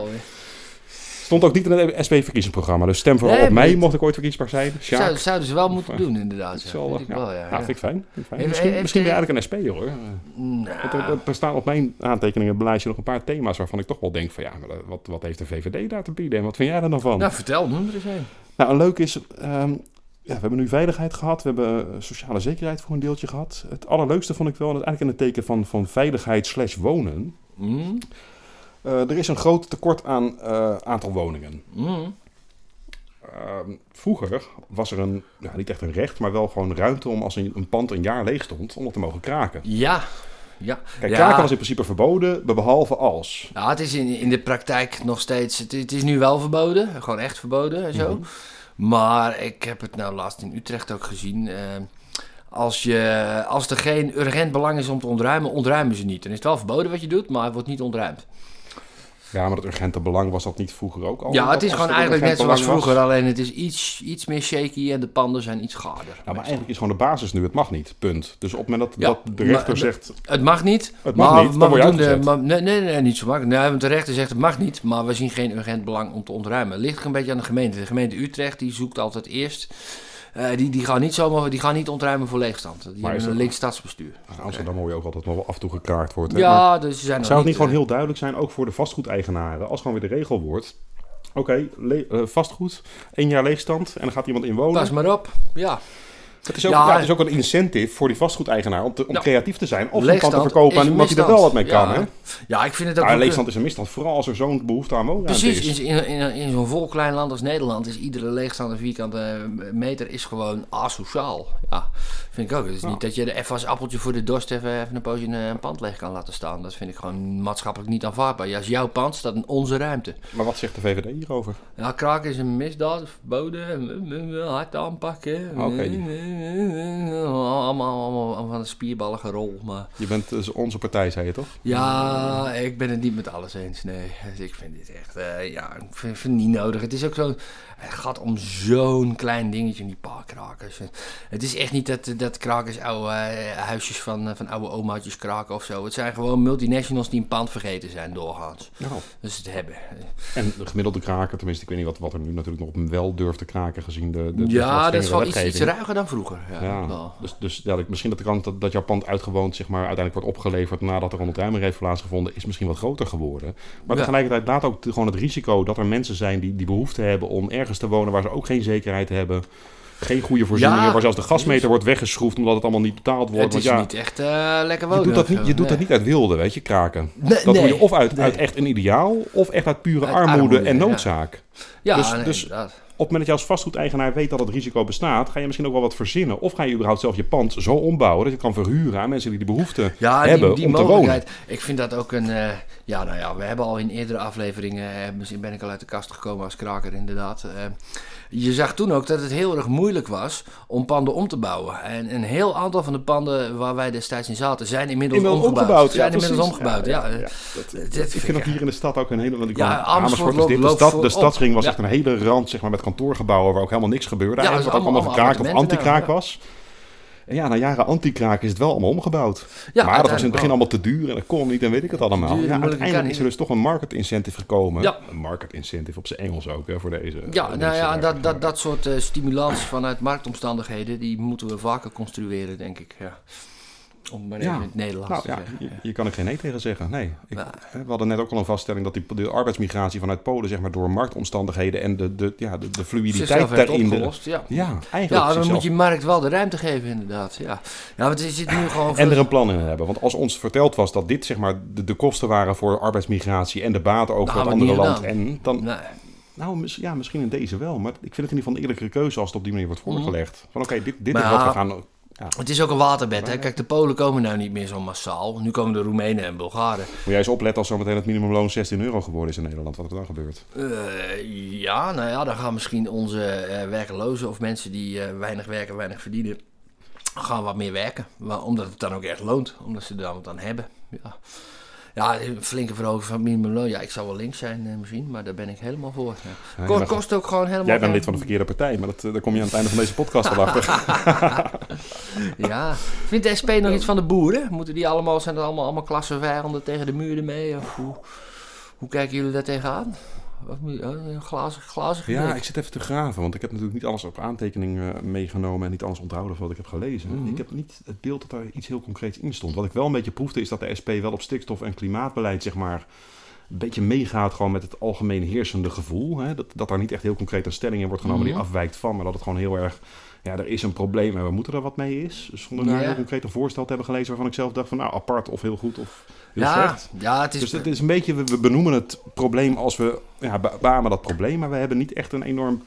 Stond ook niet in het SP-verkiezingsprogramma. Dus stem vooral Nee, op mij, niet. mocht ik ooit verkiesbaar zijn. Zou, zouden ze wel moeten Of, doen, inderdaad. Dat is Ja, Vind ik ja. wel, ja, Ja, vind ik fijn. Vind ik fijn. Heeft- misschien heeft misschien ben je eigenlijk een SP hoor. Nou, Er, staan op mijn aantekeningen lijstje nog een paar thema's waarvan ik toch wel denk van ja, maar wat, wat heeft de VVD daar te bieden en wat vind jij er dan van? nou, vertel, noem er eens een. Nou, een leuk is, ehm, ja, we hebben nu veiligheid gehad, we hebben eh, sociale zekerheid voor een deeltje gehad. Het allerleukste vond ik wel, en dat is eigenlijk in het teken van, van veiligheid slash wonen. Mm, Eh, er is een groot tekort aan eh, aantal woningen. mm. Ehm, vroeger was er een, nou, niet echt een recht, maar wel gewoon ruimte om als een, een pand een jaar leeg stond, om het te mogen kraken. Ja, ja. Kijk, Ja. kraken was in principe verboden, behalve als. Nou, het is in, in de praktijk nog steeds. Het, het is nu wel verboden, gewoon echt verboden en zo. Mhm. Maar ik heb het nou laatst in Utrecht ook gezien. eh, als, je, als er geen urgent belang is om te ontruimen, ontruimen ze niet. Dan is het wel verboden wat je doet, maar het wordt niet ontruimd. Ja, maar het urgente belang was dat niet vroeger ook al? ja, het is gewoon eigenlijk net zoals was? vroeger, alleen het is iets, iets meer shaky en de panden zijn iets gaarder. Ja, maar eigenlijk is gewoon de basis nu, het mag niet, punt. Dus op het moment dat, Ja, dat de rechter zegt, Het mag niet. Het mag maar, niet, maar we doen de, maar, nee, nee, nee, niet zo makkelijk. Nee, want de rechter zegt het mag niet, maar we zien geen urgent belang om te ontruimen. Het ligt een beetje aan de gemeente. De gemeente Utrecht die zoekt altijd eerst. Eh, die, die, gaan niet zomaar, die gaan niet ontruimen voor leegstand. Die hebben een links stadsbestuur. in Amsterdam hoor je ook altijd nog wel af en toe gekraakt wordt. hè, maar Ja, dus ze zijn Zou het niet eh, gewoon heel duidelijk zijn, ook voor de vastgoedeigenaren, als gewoon weer de regel wordt, oké, eh, vastgoed, één jaar leegstand en dan gaat iemand in wonen. Pas maar op. Ja. Het is, ook, Ja, is ook een incentive voor die vastgoedeigenaar om, te, om creatief te zijn of een pand te verkopen aan iemand die er wel wat mee kan. Ja. Hè? ja, ik vind het ook... Wel- leegstand is een misstand, vooral als er zo'n behoefte aan woonruimte Precies, is. in, in, in, in zo'n vol klein land als Nederland is iedere leegstaande vierkante meter is gewoon asociaal. Ja, vind ik ook. Het is Ja. niet dat je er even als appeltje voor de dorst even, even een poosje een, een pand leeg kan laten staan. Dat vind ik gewoon maatschappelijk niet aanvaardbaar. Ja, als jouw pand staat in onze ruimte. Maar wat zegt de VVD hierover? Ja, kraken is een misdaad, verboden, hard aanpakken. Oké. Allemaal, allemaal, allemaal van een spierballige rol, maar... Je bent dus onze partij, zei je toch? Ja, ik ben het niet met alles eens. Nee, Dus ik vind dit echt, eh, ja, ik vind, vind het niet nodig. Het is ook zo, het gaat om zo'n klein dingetje, die paarkrakers. Het is echt niet dat, dat krakers oude eh, huisjes van, eh, van oude omaatjes kraken of zo. Het zijn gewoon multinationals die een pand vergeten zijn doorgaans. Nou, Dus het hebben. en de gemiddelde kraker, tenminste, ik weet niet wat, wat er nu natuurlijk nog wel durft te kraken gezien de, de ja, dat is wel iets, iets ruiger dan vroeger. Ja, Ja, dus, dus ja, misschien dat de kans dat, dat jouw pand uitgewoond zeg maar, uiteindelijk wordt opgeleverd nadat er een ontruiming heeft plaatsgevonden, is misschien wat groter geworden. Maar tegelijkertijd laat ook gewoon het risico dat er mensen zijn die, die behoefte hebben om ergens te wonen waar ze ook geen zekerheid hebben. Geen goede voorzieningen, Ja, waar zelfs de gasmeter wordt weggeschroefd omdat het allemaal niet betaald wordt. Het is ja, niet echt eh, lekker je wonen. doet dat niet, je doet Nee. dat niet uit wilde, weet je, kraken. Nee, Dat doe je of uit, echt een ideaal, of echt uit pure Uit armoede, armoede, en noodzaak. Ja, dus- dus- inderdaad. Op het moment dat je als vastgoedeigenaar weet dat het risico bestaat, ga je misschien ook wel wat verzinnen. Of ga je überhaupt zelf je pand zo ombouwen dat je kan verhuren aan mensen die de behoefte ja, hebben die, die om te mogelijkheid. Ik vind dat ook een. eh, ja, nou ja, we hebben al in eerdere afleveringen. eh, misschien ben ik al uit de kast gekomen als kraker, inderdaad. eh, je zag toen ook dat het heel erg moeilijk was om panden om te bouwen. En een heel aantal van de panden waar wij destijds in zaten, zijn inmiddels Inmiddels omgebouwd. omgebouwd, Zijn ja, inmiddels precies. omgebouwd, ja. Ja, ja, Dat, dat ik vind dat hier in de stad ook een hele... Want ik Ja, Amersfoort loopt- dit. De, stad, de stadsring was echt een hele rand zeg maar, met kantoorgebouwen waar ook helemaal niks gebeurde. Ja, Eigenlijk dat wat ook allemaal allemaal gekraakt of anti-kraak was. En ja, na jaren anti-kraak is het wel allemaal omgebouwd. Ja, maar dat was in het begin allemaal te duur en dat kon niet en weet ik het allemaal. Duur, Ja, uiteindelijk is er dus toch een market incentive gekomen. Ja. Een market incentive op zijn Engels ook hè, voor deze. Ja, voor nou ja, dat, dat, dat soort eh, stimulans vanuit marktomstandigheden, die moeten we vaker construeren, denk ik. Ja. Om maar even in het Nederlands Nou te ja, zeggen. je, je kan er geen nee tegen zeggen. Nee. Ik, we hadden net ook al een vaststelling dat die, de arbeidsmigratie vanuit Polen, zeg maar, door marktomstandigheden en de, de, ja, de, de fluiditeit daarin. opgelost, ja. ja, eigenlijk. Ja, dan moet je markt wel de ruimte geven, inderdaad. Ja, ja want zit nu gewoon... En er een plan in hebben. Want als ons verteld was dat dit zeg maar de, de kosten waren voor arbeidsmigratie en de baten ook Nou, voor het andere land. En dan, Nee. nou, ja, misschien in deze wel. Maar ik vind het in ieder geval een eerlijkere keuze als het op die manier wordt voorgelegd. Van oké, dit, dit Maar is wat we gaan. Ja, Het is ook een waterbed, hè. Kijk, de Polen komen nou niet meer zo massaal. Nu komen de Roemenen en Bulgaren. moet jij eens opletten als zometeen het minimumloon 16 euro geworden is in Nederland. Wat er dan gebeurt. Eh, ja, nou ja, dan gaan misschien onze eh, werkelozen of mensen die eh, weinig werken, weinig verdienen, gaan wat meer werken. Maar, omdat het dan ook echt loont, omdat ze er dan wat aan hebben. Ja, ja een flinke verhoging van minimumloon. Ja, ik zou wel links zijn eh, misschien, maar daar ben ik helemaal voor. Ja. Kost, kost ook gewoon helemaal... Jij bent lid van de verkeerde partij, maar dat, eh, daar kom je aan het einde van deze podcast wel achter. Ja. Vindt de SP nog iets van de boeren? Moeten die allemaal, zijn er allemaal, allemaal klassenvijanden tegen de muren mee? Of hoe, hoe kijken jullie daar tegenaan? Of moet- oh, een glazen, glazen Ja, ik zit even te graven, want ik heb natuurlijk niet alles op aantekening eh, meegenomen en niet alles onthouden van wat ik heb gelezen. Mhm. Ik heb niet het beeld dat daar iets heel concreets in stond. Wat ik wel een beetje proefde is dat de SP wel op stikstof- en klimaatbeleid, zeg maar, een beetje meegaat gewoon met het algemeen heersende gevoel. Hè? Dat, dat daar niet echt heel concreet een stelling in wordt genomen Mhm. die afwijkt van, maar dat het gewoon heel erg, ja, er is een probleem en we moeten er wat mee is. Zonder daar Ja. heel concreet een voorstel te hebben gelezen waarvan ik zelf dacht van, nou, apart of heel goed of heel ja, slecht. ja, het is... Dus het is een beetje, we, we benoemen het probleem als we ja, be- beamen dat probleem, maar we hebben niet echt een enorm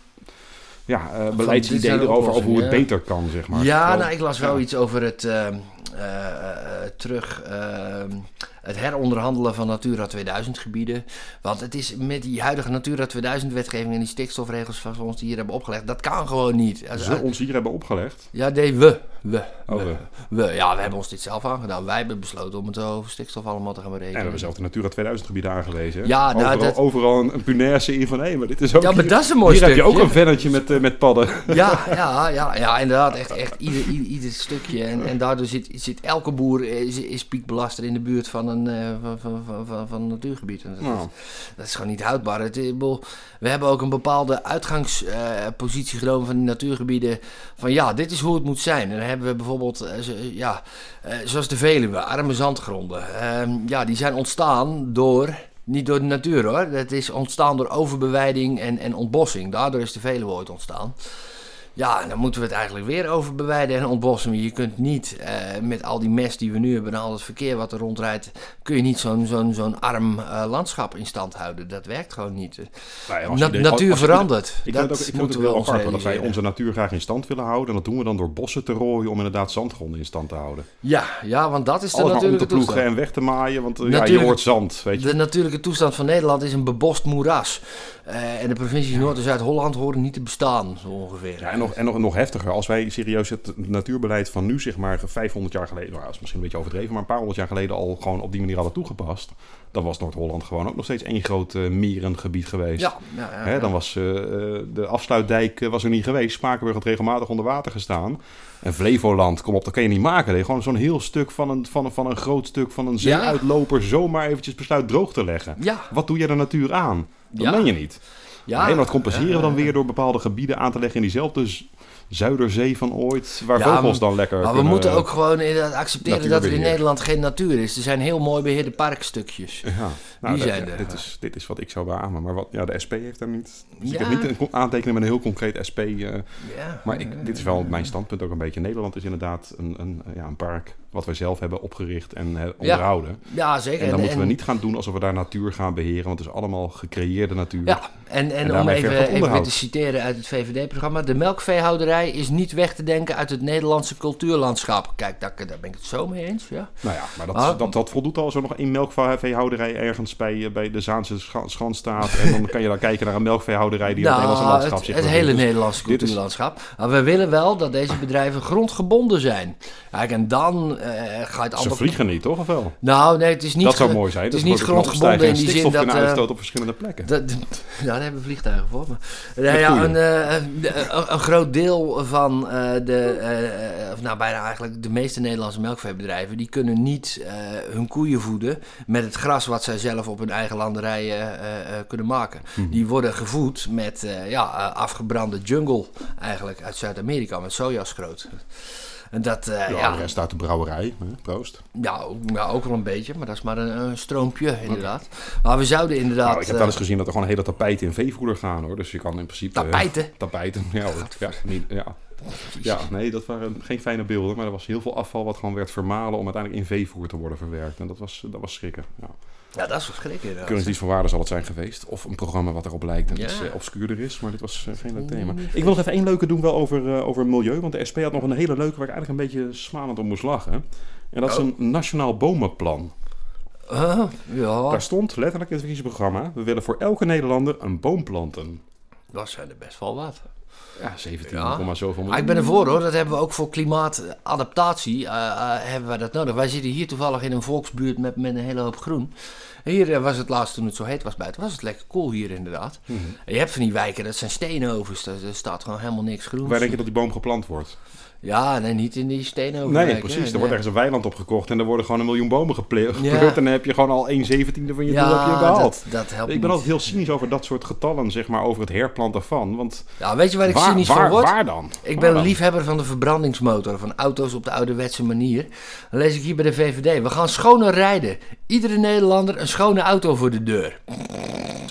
ja, eh, beleidsidee de erover over hoe het beter kan, zeg maar. ja, nou, ik las wel iets over het ehm, eh, eh, terug ehm, het heronderhandelen van Natura 2000 gebieden. Want het is met die huidige Natura 2000 wetgeving en die stikstofregels van ons die hier hebben opgelegd, dat kan gewoon niet. Als- Ze ons hier hebben opgelegd. ja, nee, we. We, Oh, we, we. Ja, we hebben ons dit zelf aangedaan. Wij hebben besloten om het over stikstof allemaal te gaan En we berekenen. hebben zelf de Natura 2000 gebieden aangewezen. Ja, nou, overal, dat- overal een, een punaise in van, hé, maar dit is ook... Ja, maar hier- dat is een mooi Hier heb je ook een vennetje met, eh, met padden. Ja, ja, ja, ja, inderdaad. Echt, echt ieder, ieder, ieder stukje. En, en daardoor zit, zit elke boer is, is piekbelaster in de buurt van een, eh, van, van, van, van, natuurgebied. Dat, Nou. is, dat is gewoon niet houdbaar. Het, we hebben ook een bepaalde uitgangspositie genomen van die natuurgebieden. Van ja, dit is hoe het moet zijn. En dan hebben we bijvoorbeeld, eh, ja, eh, zoals de Veluwe, arme zandgronden. Ehm, ja, die zijn ontstaan door... Niet door de natuur hoor. Het is ontstaan door overbewijding en, en ontbossing. Daardoor is de Veluwe ooit ontstaan. Ja, en dan moeten we het eigenlijk weer overbewijden en ontbossen. Je kunt niet eh, met al die mest die we nu hebben en al het verkeer wat er rondrijdt, kun je niet zo'n zo'n zo'n arm eh, landschap in stand houden. Dat werkt gewoon niet. Na- iedereen- natuur verandert. Ik dat ook, ik moeten we wel ons apart, dat wij onze natuur graag in stand willen houden. En dat doen we dan door bossen te rooien om inderdaad zandgronden in stand te houden. Ja, ja, want dat is de Alles maar om te natuurlijke ploegen en weg te maaien, want eh, ja, je hoort zand, weet je. De natuurlijke toestand van Nederland is een bebost moeras. En de provincies Noord- en Zuid-Holland horen niet te bestaan, zo ongeveer. Ja, en nog, en nog, nog heftiger, als wij serieus het natuurbeleid van nu, zeg maar 500 jaar geleden, nou, dat is misschien een beetje overdreven, maar een paar honderd jaar geleden al gewoon op die manier hadden toegepast, dan was Noord-Holland gewoon ook nog steeds één groot eh, mierengebied geweest. ja, ja, ja, Hè, dan was eh, eh, de afsluitdijk was er niet geweest. Spakenburg had regelmatig onder water gestaan. En Flevoland, kom op, dat kan je niet maken. Nee, gewoon zo'n heel stuk van een, van, een, van een groot stuk van een zeeuitloper zomaar eventjes besluit droog te leggen. Wat doe je de natuur aan? Dat meen je niet. Ja. dat compenseren we dan weer door bepaalde gebieden aan te leggen in diezelfde z- Zuiderzee van ooit, waar Ja, vogels dan lekker Maar we kunnen- moeten ook gewoon inderdaad accepteren dat er in. Nederland geen natuur is. Er zijn heel mooi beheerde parkstukjes. Ja, nou, Die zijn er. dit, is, dit is wat ik zou beamen. Maar wat, ja, de SP heeft daar niet... Dus ik heb niet een aantekening met een heel concreet SP... eh, Ja. Maar ik, dit is wel mijn standpunt ook een beetje. Nederland is inderdaad een, een, ja, een park wat wij zelf hebben opgericht en eh, onderhouden. Ja, zeker. En dan moeten we niet gaan doen alsof we daar natuur gaan beheren, want het is allemaal gecreëerde natuur. Ja, en, en, En om even, even te citeren uit het VVD-programma. De melkveehouderij is niet weg te denken uit het Nederlandse cultuurlandschap. Kijk, daar, daar ben ik het zo mee eens. Ja. Nou ja, maar dat, Ah. dat, dat voldoet al er nog één melkveehouderij ergens bij, eh, bij de Zaanse Scha- Schans staat. En dan kan je dan kijken naar een melkveehouderij die in het Nederlandse Nou, landschap het, zich het bevindt. hele Dus Nederlandse is- cultuurlandschap. Maar we willen wel dat deze bedrijven grondgebonden zijn. Kijk, en dan eh, ga je het Ze vliegen niet, toch? Of wel? Nou, nee, het is niet... dat zou mooi zijn. Het is niet grondgebonden in die zin dat... kunnen eh, uitstoten op verschillende plekken. Dat, ja, daar hebben we vliegtuigen voor. Maar, nee, ja, eh, een- een groot deel van eh, de, eh, of nou bijna eigenlijk de meeste Nederlandse melkveebedrijven, die kunnen niet eh, hun koeien voeden met het gras wat zij zelf op hun eigen landerijen kunnen maken. Mhm. Die worden gevoed met ja, afgebrande jungle eigenlijk uit Zuid-Amerika met sojaschroot. En dat, eh, ja, ja, de rest uit de brouwerij. Hè? Proost. ja, ook, ja, ook wel een beetje, maar dat is maar een, een stroompje inderdaad. Maar we zouden inderdaad... Nou, ik heb eh, wel eens gezien dat er gewoon hele tapijten in veevoeder gaan hoor. Dus je kan in principe. eh, tapijten. tapijten, ja, hoor. ja, niet, ja. ja, nee, dat waren geen fijne beelden. Maar er was heel veel afval wat gewoon werd vermalen om uiteindelijk in veevoer te worden verwerkt. En dat was, dat was schrikken. Ja. Ja, dat is verschrikkelijk. inderdaad. Kunstdienst van waarde zal het zijn geweest. Of een programma wat erop lijkt en Ja. iets eh, obscuurder is. Maar dit was eh, geen leuk thema. Ik wil nog even één leuke doen wel over, eh, over milieu. Want de SP had nog een hele leuke waar ik eigenlijk een beetje smalend om moest lachen. En dat is Oh. een nationaal bomenplan. Ja, Daar stond letterlijk in het verkiezingsprogramma... we willen voor elke Nederlander een boom planten. dat zijn er best wel wat. Ja, 17, Ja. komma zoveel miljoen. ik ben ervoor hoor, dat hebben we ook voor klimaatadaptatie, eh, eh, hebben wij dat nodig. Wij zitten hier toevallig in een volksbuurt met, met een hele hoop groen. Hier eh, was het laatst toen het zo heet was buiten, was het lekker cool hier inderdaad. Mhm. Je hebt van die wijken, dat zijn steenovens, daar, daar staat gewoon helemaal niks groens. Waar denk je dat die boom geplant wordt? Ja, nee, niet in die steenoven. Nee, precies. Er wordt ergens een weiland opgekocht en er worden gewoon een miljoen bomen. Ja. En dan heb je gewoon al 1 zeventiende van je doel heb je Ja, behaald. dat, dat helpt ik ben niet. altijd heel cynisch over dat soort getallen, zeg maar, over het herplanten van. Want Ja, weet je waar ik waar, cynisch waar, van word? waar dan? Ik ben een liefhebber van de verbrandingsmotor, van auto's op de ouderwetse manier. Dan lees ik hier bij de VVD. We gaan schoner rijden. Iedere Nederlander een schone auto voor de deur.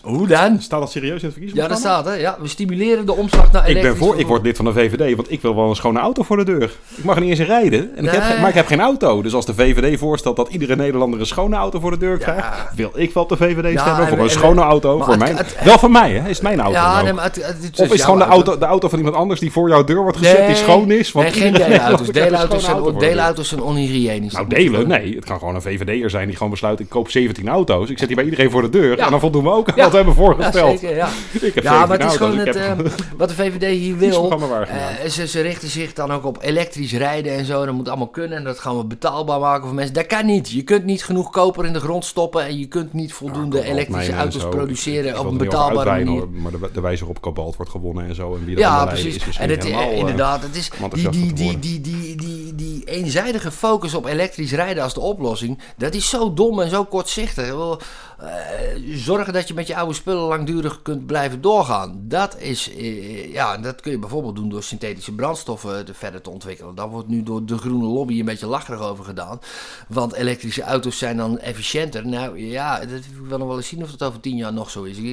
Hoe dan? Staat dat serieus in het Ja, verkiezingsprogramma? daar staat hè. Ja, we stimuleren de omslag naar Ik elektrisch ben voor, ik word lid van de VVD, want ik wil wel een schone auto voor de deur. Ik mag er niet eens rijden, en ik heb, maar ik heb geen auto. Dus als de VVD voorstelt dat iedere Nederlander een schone auto voor de deur krijgt, wil ik wel op de VVD stemmen en voor een schone auto. Voor het- mij. het- wel van mij, hè? Is mijn auto Ja, nee, maar het Of is gewoon de auto, de auto van iemand anders die voor jouw deur wordt gezet, die schoon is? Want nee, geen deelauto's. Deelauto's zijn, auto deelauto's zijn onhygiënisch. Nou, delen? Nee, het kan gewoon een VVD'er zijn die gewoon besluit, ik koop 17 auto's. Ik zet die bij iedereen voor de deur en dan voldoen we ook wat we hebben voorgesteld. ja. Ja, maar 17 het is gewoon eh, wat de VVD hier wil. eh, ze richten zich dan ook op elektrisch rijden en zo. Dat moet allemaal kunnen en dat gaan we betaalbaar maken voor mensen. Dat kan niet. Je kunt niet genoeg koper in de grond stoppen en je kunt niet voldoende Ja, elektrische auto's zo. produceren Ik op een betaalbare manier. hoor, Maar de, de wijze waarop kobalt wordt gewonnen en zo. En wie Ja, precies. Is En het, helemaal, eh, eh, inderdaad, het is die, die, die, die, die, die, die eenzijdige focus op elektrisch rijden als de oplossing, dat is zo dom en zo kortzichtig. Eh, zorgen dat je met je oude spullen langdurig kunt blijven doorgaan. Dat is, eh, ja, dat kun je bijvoorbeeld doen door synthetische brandstoffen te verder te ontwikkelen. Daar wordt nu door de groene lobby een beetje lacherig over gedaan. Want elektrische auto's zijn dan efficiënter. Nou ja, dat wil ik nog wel eens zien of dat over tien jaar nog zo is. Eh,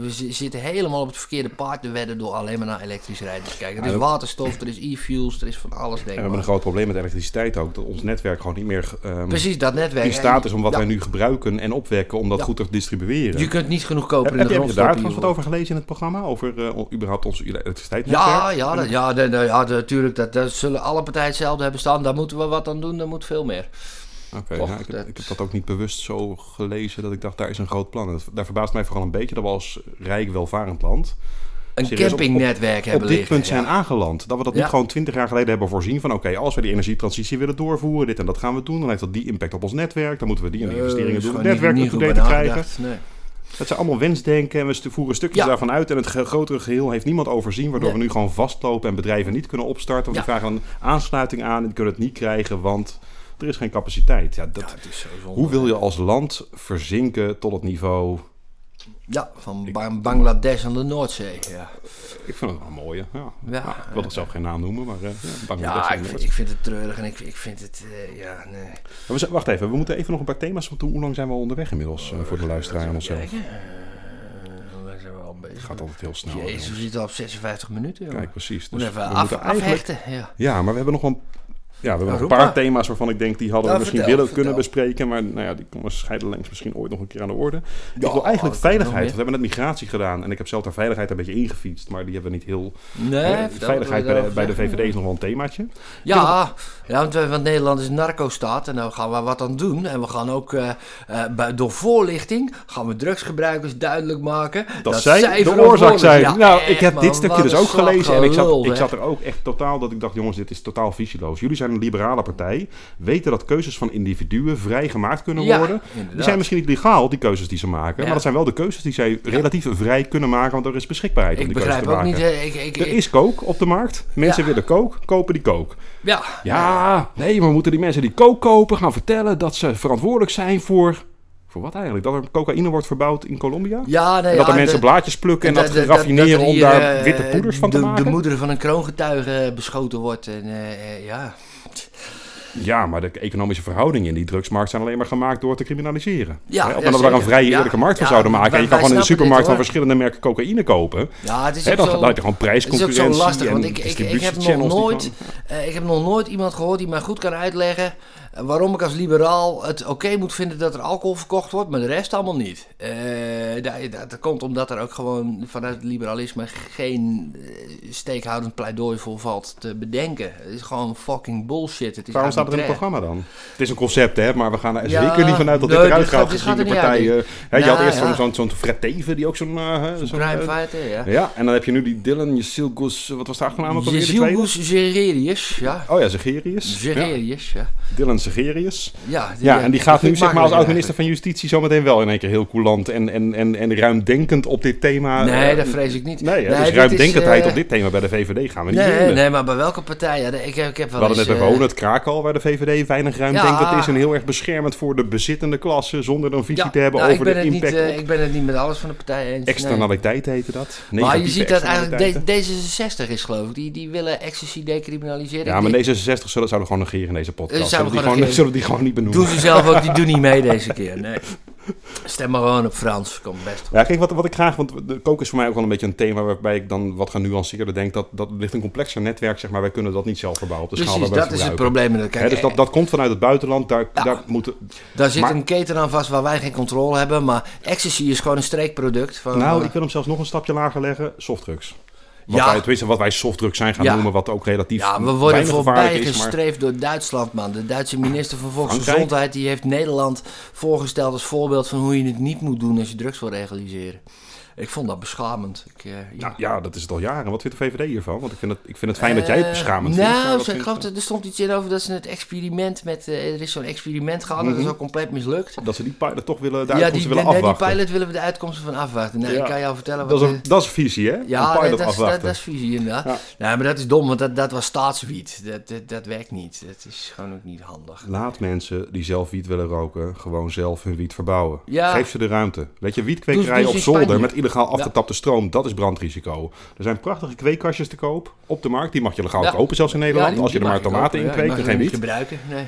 We zi- zitten helemaal op het verkeerde paard te wedden door alleen maar naar elektrisch rijden te kijken. Er is waterstof, er is e-fuels, er is van alles En we denk hebben een groot probleem met elektriciteit ook. Dat ons netwerk gewoon niet meer ehm, Precies, dat netwerk. in staat is om wat wij nu gebruiken en opwekken om dat Ja. goed te distribueren. Je kunt niet genoeg koper heb in heb de jij grond daar wat over gelezen in het programma? Over eh, überhaupt ons elektriciteitsnetwerk? Ja, ja, dat, ja, de- de- ja, natuurlijk. Dat, dat zullen alle partijen hetzelfde hebben staan. Daar moeten we wat aan doen. Daar moet veel meer. Oké, ik, heb, dat- ik heb dat ook niet bewust zo gelezen dat ik dacht, daar is een groot plan. En dat- daar verbaast mij vooral een beetje dat we als rijk, welvarend land Een op- campingnetwerk op hebben dit liggen, punt zijn ja. aangeland. Dat we dat Ja. niet gewoon twintig jaar geleden hebben voorzien van oké, als we die energietransitie willen doorvoeren, dit en dat gaan we doen, dan heeft dat die impact op ons netwerk. Dan moeten we die en die Eh, investeringen doen om het netwerk niet- niet te krijgen. Nee. Dat zijn allemaal wensdenken en we voeren stukjes Ja. daarvan uit. En het grotere geheel heeft niemand overzien, waardoor Nee. we nu gewoon vastlopen en bedrijven niet kunnen opstarten. Want die vragen een aansluiting aan en die kunnen het niet krijgen, want er is geen capaciteit. Ja, dat, hoe wil je als land verzinken tot het niveau... Ja, van Ba- Bangladesh aan de Noordzee. Ja, Ik vind het wel mooi, ja. ja. Ik wil het zelf geen naam noemen, maar uh, ja ik, vind, ik vind het treurig en ik, ik vind het... eh, ja, nee. Maar we wacht even, we moeten even nog een paar thema's. Want hoe hoe lang zijn we al onderweg inmiddels eh, voor de luisteraar en onszelf? Eh. Het gaat altijd heel snel. Jezus, we zitten al op 56 minuten. Kijk, precies. Moet Dus even we af, moeten eigenlijk... afhechten. Ja. Ja, maar we hebben nog wel een, ja, we hebben nog een paar thema's waarvan ik denk die hadden we Ja, misschien vertel, willen kunnen bespreken. Maar nou ja, die komen scheidenlengst misschien ooit nog een keer aan de orde. ik wil eigenlijk dat kan veiligheid. we hebben net migratie gedaan. En ik heb zelf daar veiligheid een beetje ingefietst. Maar die hebben we niet heel... Nee, Eh, veiligheid bij de, bij de daarover VVD is nog wel een themaatje. Ja, ja want, we- want Nederland is een narco-staat en daar gaan we wat aan doen. En we gaan ook eh, eh, door voorlichting gaan we drugsgebruikers duidelijk maken Dat, zij de oorzaak zijn. Ja, nou, echt, ik heb man, dit stukje dus ook gelezen. En ik zat, ik zat er ook echt totaal dat ik dacht, jongens, dit is totaal visieloos. Jullie zijn een liberale partij. Weten dat keuzes van individuen vrij gemaakt kunnen Ja, worden. Die inderdaad. zijn misschien niet legaal, die keuzes die ze maken. Ja. Maar dat zijn wel de keuzes die zij relatief vrij kunnen maken. Want er is beschikbaarheid om Ik die keuzes te ook maken. niet... eh, Ik, ik, Er is kook op de markt. Mensen willen kook, kopen die kook. ja, Ja, nee, we moeten die mensen die kook kopen gaan vertellen dat ze verantwoordelijk zijn voor... Voor wat eigenlijk? Dat er cocaïne wordt verbouwd in Colombia? ja, nee, en dat ja, er mensen de- blaadjes plukken en dat, dat- raffineren er om daar eh, witte poeders van te de, maken? De moeder van een kroongetuige beschoten wordt en eh, ja... Ja, maar de economische verhoudingen in die drugsmarkt zijn alleen maar gemaakt door te criminaliseren. Ja, Hè, Op ja, dat we daar een vrije eerlijke markt van zouden maken. en je kan gewoon in de supermarkt dit, van verschillende merken cocaïne kopen. Ja, het is dan zo... gewoon Het is ook prijsconcurrentie zo lastig, want ik, ik, ik, heb nog nooit, eh, ik heb nog nooit iemand gehoord die mij goed kan uitleggen waarom ik als liberaal het oké moet vinden dat er alcohol verkocht wordt, maar de rest allemaal niet. Eh, dat, dat, komt omdat er ook gewoon vanuit het liberalisme geen eh, steekhoudend pleidooi voor valt te bedenken. Het is gewoon fucking bullshit. Het is Waarom staat er in het programma dan? Het is een concept, hè, maar we gaan er Ja, zeker niet vanuit dat dit nee, eruit dit gaat- gezien uit, partijen. Hè, je Nou, had eerst zo'n ja. zo'n zo'n Fred Teven, die ook zo'n... eh, zo'n, Crime eh, fighter, ja. ja, en dan heb je nu die Dylan Jezilgus, wat was de achternaam ook alweer? de tweede? Zilgus Zegerius, ja. Oh ja, Zegerius. Ja, Zegerius, ja. Dylan Zegerius. Ja, Ja, en die gaat nu zeg maar als oud-minister van Justitie zometeen wel in één keer heel coulant en, en, en, en ruimdenkend op dit thema. Nee, eh, dat vrees ik niet. Nee, Nee, dus ruimdenkendheid is, op eh, dit thema bij de VVD gaan we niet Nee, nee, maar bij welke partij? Ja, ik, heb, ik heb We wel hadden net eens, bij eh, Wonen, het Krakal, waar de VVD weinig ruimdenkend Ja. is en heel erg beschermend voor de bezittende klasse, zonder een visie ja, te hebben nou, over de niet, impact eh, op ik ben het niet met alles van de partij eens. nee. externaliteit heette dat. Maar je ziet dat eigenlijk externaliteiten. D- D66 is geloof ik. Die, die willen ecstasy decriminaliseren. Ja, maar Die- D66 zullen, zouden we gewoon negeren in deze podcast. Eh, Zullen zouden we we die, gewoon gewoon, zullen we die gewoon niet benoemen? doen ze zelf ook, die doen niet mee deze keer. Nee. Stem maar gewoon op Frans. Komt best goed. Ja, kijk, wat, wat ik graag, want de koken is voor mij ook wel een beetje een thema waarbij ik dan wat genuanceerder denk. Dat, dat ligt een complexer netwerk, zeg maar. Wij kunnen dat niet zelf verbouwen op de schaal Precies, waar we dat is het probleem. elkaar. Hè, dus dat, dat komt vanuit het buitenland. Daar, Ja. daar moeten, Daar zit maar- een keten aan vast waar wij geen controle hebben. Maar ecstasy is gewoon een streekproduct. Van, nou, eh, ik wil hem zelfs nog een stapje lager leggen. Softdrugs. Wat Ja. wij, tenminste, wat wij softdrugs zijn gaan Ja. noemen, wat ook relatief Ja, we worden voorbij. Maar gestreefd door Duitsland, man. De Duitse minister van Frankrijk? Volksgezondheid die heeft Nederland voorgesteld als voorbeeld van hoe je het niet moet doen als je drugs wil legaliseren. Ik vond dat beschamend. Ik, eh, ja. nou, ja, dat is het al jaren. Wat vindt de VVD hiervan? Want ik vind het, ik vind het fijn dat jij het Eh, beschamend vindt. Nou, wat ze- ik vindt- geloof dat er stond iets in over dat ze het experiment met... eh, er is zo'n experiment gehad, dat Mhm. is ook compleet mislukt. dat ze die pilot toch willen, de ja, uitkomsten die, willen nee, die afwachten. pilot willen we de uitkomsten van afwachten. Nee, Ja. ik kan jou vertellen dat, wat... is een, de- dat is visie, hè? ja, een nee, pilot dat, is, dat, afwachten. dat is visie inderdaad. Ja. Nee, maar dat is dom, want dat, dat was staatswiet. Dat, dat, dat werkt niet. Dat is gewoon ook niet handig. Laat mensen die zelf wiet willen roken, gewoon zelf hun wiet verbouwen. Ja. Geef ze de ruimte. Weet je, wietkwekerij op zolder met illegaal afgetapte stroom, dat is brandrisico. Er zijn prachtige kweekkastjes te koop op de markt. Die mag je legaal Ja. kopen, zelfs in Nederland. die- als je er maar tomaten in Ja, kweekt mag geen wiet. niet gebruiken. Nee.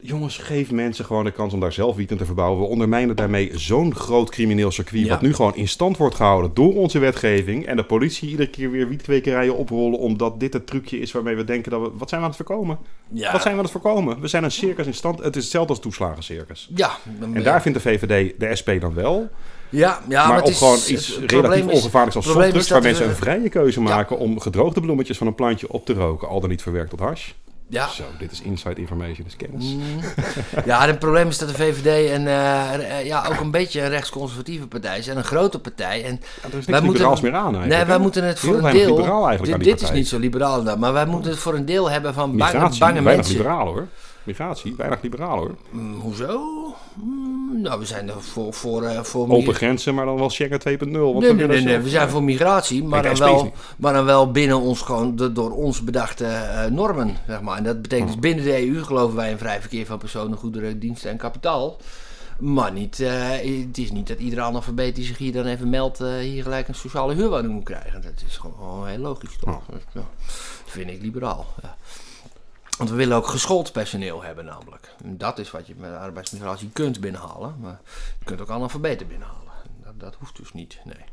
Jongens, geef mensen gewoon de kans om daar zelf wiet in te verbouwen. We ondermijnen daarmee zo'n groot crimineel circuit. Ja. Wat nu gewoon in stand wordt gehouden door onze wetgeving. En de politie iedere keer weer wietkwekerijen oprollen. Omdat dit het trucje is waarmee we denken dat we. Wat zijn we aan het voorkomen? Ja. Wat zijn we aan het voorkomen? We zijn een circus in stand. Het is hetzelfde als toeslagencircus. Ja, dan En daar vindt de VVD de SP dan wel. Ja, ja, maar het is- gewoon iets relatief ongevaarlijks als softdrugs. Waar mensen een vrije keuze maken om gedroogde bloemetjes van een plantje op te roken. Al dan niet verwerkt tot hash. Ja. Zo, dit is inside information, is kennis. Mm. ja, het probleem is dat de VVD en, eh, eh, ja, ook een beetje een rechtsconservatieve partij is. En een grote partij. En Ja, er is niks Wij moeten- meer aan eigenlijk. nee, wij moeten het voor een deel... dit dit is niet zo liberaal maar wij moeten het voor een deel hebben van bange, bange weinig mensen. liberaal hoor. Migratie, weinig liberaal hoor. Mm, hoezo? Mm, nou, we zijn er voor... voor, eh, voor Open grenzen, maar dan wel Schengen 2.0. wat Nee, we nee, nee, nee, zelf. we zijn voor migratie, maar dan, wel, maar dan wel binnen ons gewoon de, door ons bedachte eh, normen, zeg maar. En dat betekent dus binnen de EU geloven wij in vrij verkeer van personen, goederen, diensten en kapitaal. Maar niet, eh, het is niet dat iedere analfabeet die zich hier dan even meldt, hier gelijk een sociale huurwoning moet krijgen. Dat is gewoon heel logisch toch? Oh. Dat vind ik liberaal, ja. Want we willen ook geschoold personeel hebben namelijk. En dat is wat je met arbeidsmigratie kunt binnenhalen. Maar je kunt ook analfabeten binnenhalen. Dat, dat hoeft dus niet, nee.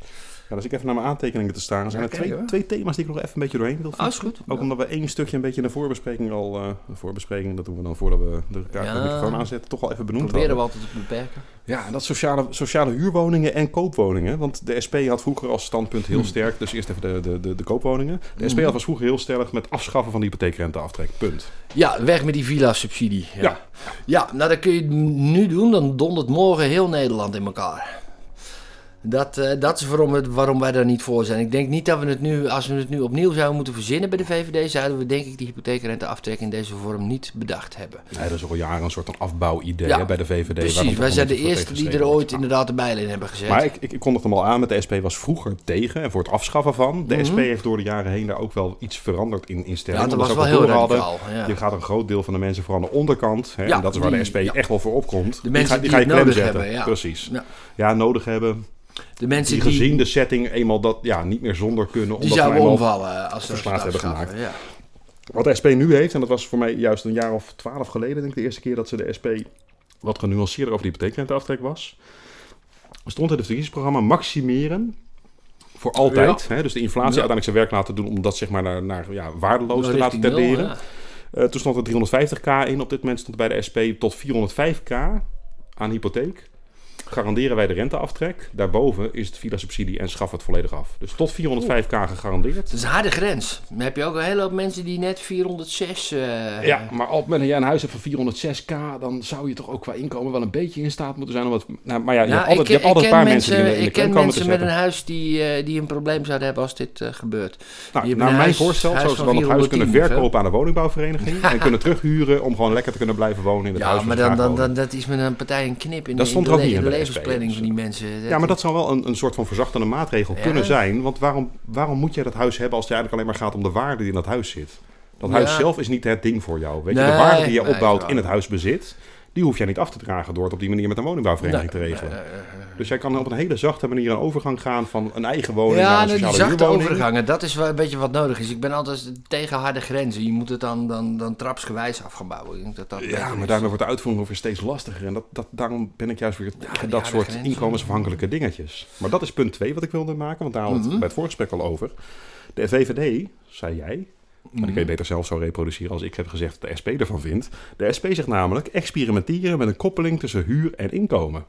Ja, als ik even naar mijn aantekeningen te staan, er zijn er twee, twee thema's die ik nog even een beetje doorheen wil Ah, is fietsen. goed. Ook omdat we één stukje een beetje in de voorbespreking al, de voorbespreking, dat doen we dan voordat we de, kaart Ja. de microfoon aanzetten, toch al even benoemd Proberen we hadden. altijd te beperken. Ja, dat sociale, sociale huurwoningen en koopwoningen. Want de SP had vroeger als standpunt Hmm. heel sterk, dus eerst even de, de, de, de koopwoningen. De SP had was vroeger heel sterk met afschaffen van de hypotheekrenteaftrek. Punt. Ja, weg met die villa-subsidie. Ja. Ja. ja. nou dat kun je nu doen. Dan dondert morgen heel Nederland in elkaar. Dat, eh, dat is waarom, het, waarom wij daar niet voor zijn. Ik denk niet dat we het nu, als we het nu opnieuw zouden moeten verzinnen bij de VVD, zouden we denk ik die hypotheekrenteaftrek in deze vorm niet bedacht hebben. Nee, dat is al jaren een soort van afbouwidee Ja, hè, bij de VVD. Precies, wij zijn de eerste die er ooit inderdaad de bijl in hebben gezet. Maar ik, ik, ik kondigde hem al aan met de SP was vroeger tegen en voor het afschaffen van. De Mhm. SP heeft door de jaren heen daar ook wel iets veranderd in instelling. ja, dat was wel heel radicaal. Ja. Je gaat een groot deel van de mensen vooral aan de onderkant. Hè, Ja, en dat is waar de die- SP echt wel voor opkomt. De mensen ga, die ga je het klem zetten. hebben. Precies. Ja. nodig hebben. De mensen Die die, gezien de setting eenmaal dat ja, niet meer zonder kunnen. die Omdat ze zouden omvallen als ze verslaafd hebben afschaffen, Ja. Wat de SP nu heeft, en dat was voor mij juist een jaar of twaalf geleden, denk ik, de eerste keer dat ze de SP wat genuanceerder over die hypotheekrenteaftrek was. Stond in het verkiezingsprogramma maximeren voor altijd. Hè, dus de inflatie Ja. uiteindelijk zijn werk laten doen om dat zeg maar naar, naar ja, waardeloos te laten tenderen. ja. Eh, toen stond er 350k in. Op dit moment stond er bij de SP tot 405k aan hypotheek. Garanderen wij de renteaftrek. Daarboven is het villa-subsidie en schaf het volledig af. Dus tot 405k gegarandeerd. Dat is een harde grens. Dan heb je ook een hele hoop mensen die net 406... eh, Ja, maar op het moment dat jij een huis hebt van 406k, dan zou je toch ook qua inkomen wel een beetje in staat moeten zijn om het... Nou, maar ja, je Nou, hebt altijd, je ik, hebt altijd ik een paar mensen, die in de, ik ken mensen met een huis die, eh, die een probleem zouden hebben als dit eh, gebeurt. Nou, naar mijn voorstel zouden ze dan het huis 410 kunnen verkopen aan de woningbouwvereniging en kunnen terughuren om gewoon lekker te kunnen blijven wonen in het Ja, huis. maar waar ze dan, dan, dat is met een partij een knip in, Dat de- stond er ook niet in de levensplanning dus. van die mensen. Ja, maar dat zou wel een, een soort van verzachtende maatregel Ja. kunnen zijn. Want waarom, waarom moet jij dat huis hebben als het eigenlijk alleen maar gaat om de waarde die in dat huis zit? Dat Ja. huis zelf is niet het ding voor jou. Weet je, de waarde die je opbouwt in het waar. huisbezit, die hoef jij niet af te dragen door het op die manier met een woningbouwvereniging te regelen. Dus jij kan op een hele zachte manier een overgang gaan van een eigen woning naar Ja, een nou, die sociale zachte huurwoning. overgangen, dat is wel een beetje wat nodig is. Ik ben altijd tegen harde grenzen. Je moet het dan, dan, dan trapsgewijs af gaan bouwen. Ik denk dat dat Ja, maar daarmee wordt de uitvoering weer steeds lastiger. En dat, dat, daarom ben ik juist weer tegen dat soort grenzen. inkomensafhankelijke dingetjes. Maar dat is punt 2 wat ik wilde maken, want daar hadden we het Mhm. bij het voorgesprek al over. De VVD, zei jij, maar die Mhm. kun je beter zelf zo reproduceren als ik heb gezegd dat de SP ervan vindt. De SP zegt namelijk experimenteren met een koppeling tussen huur en inkomen.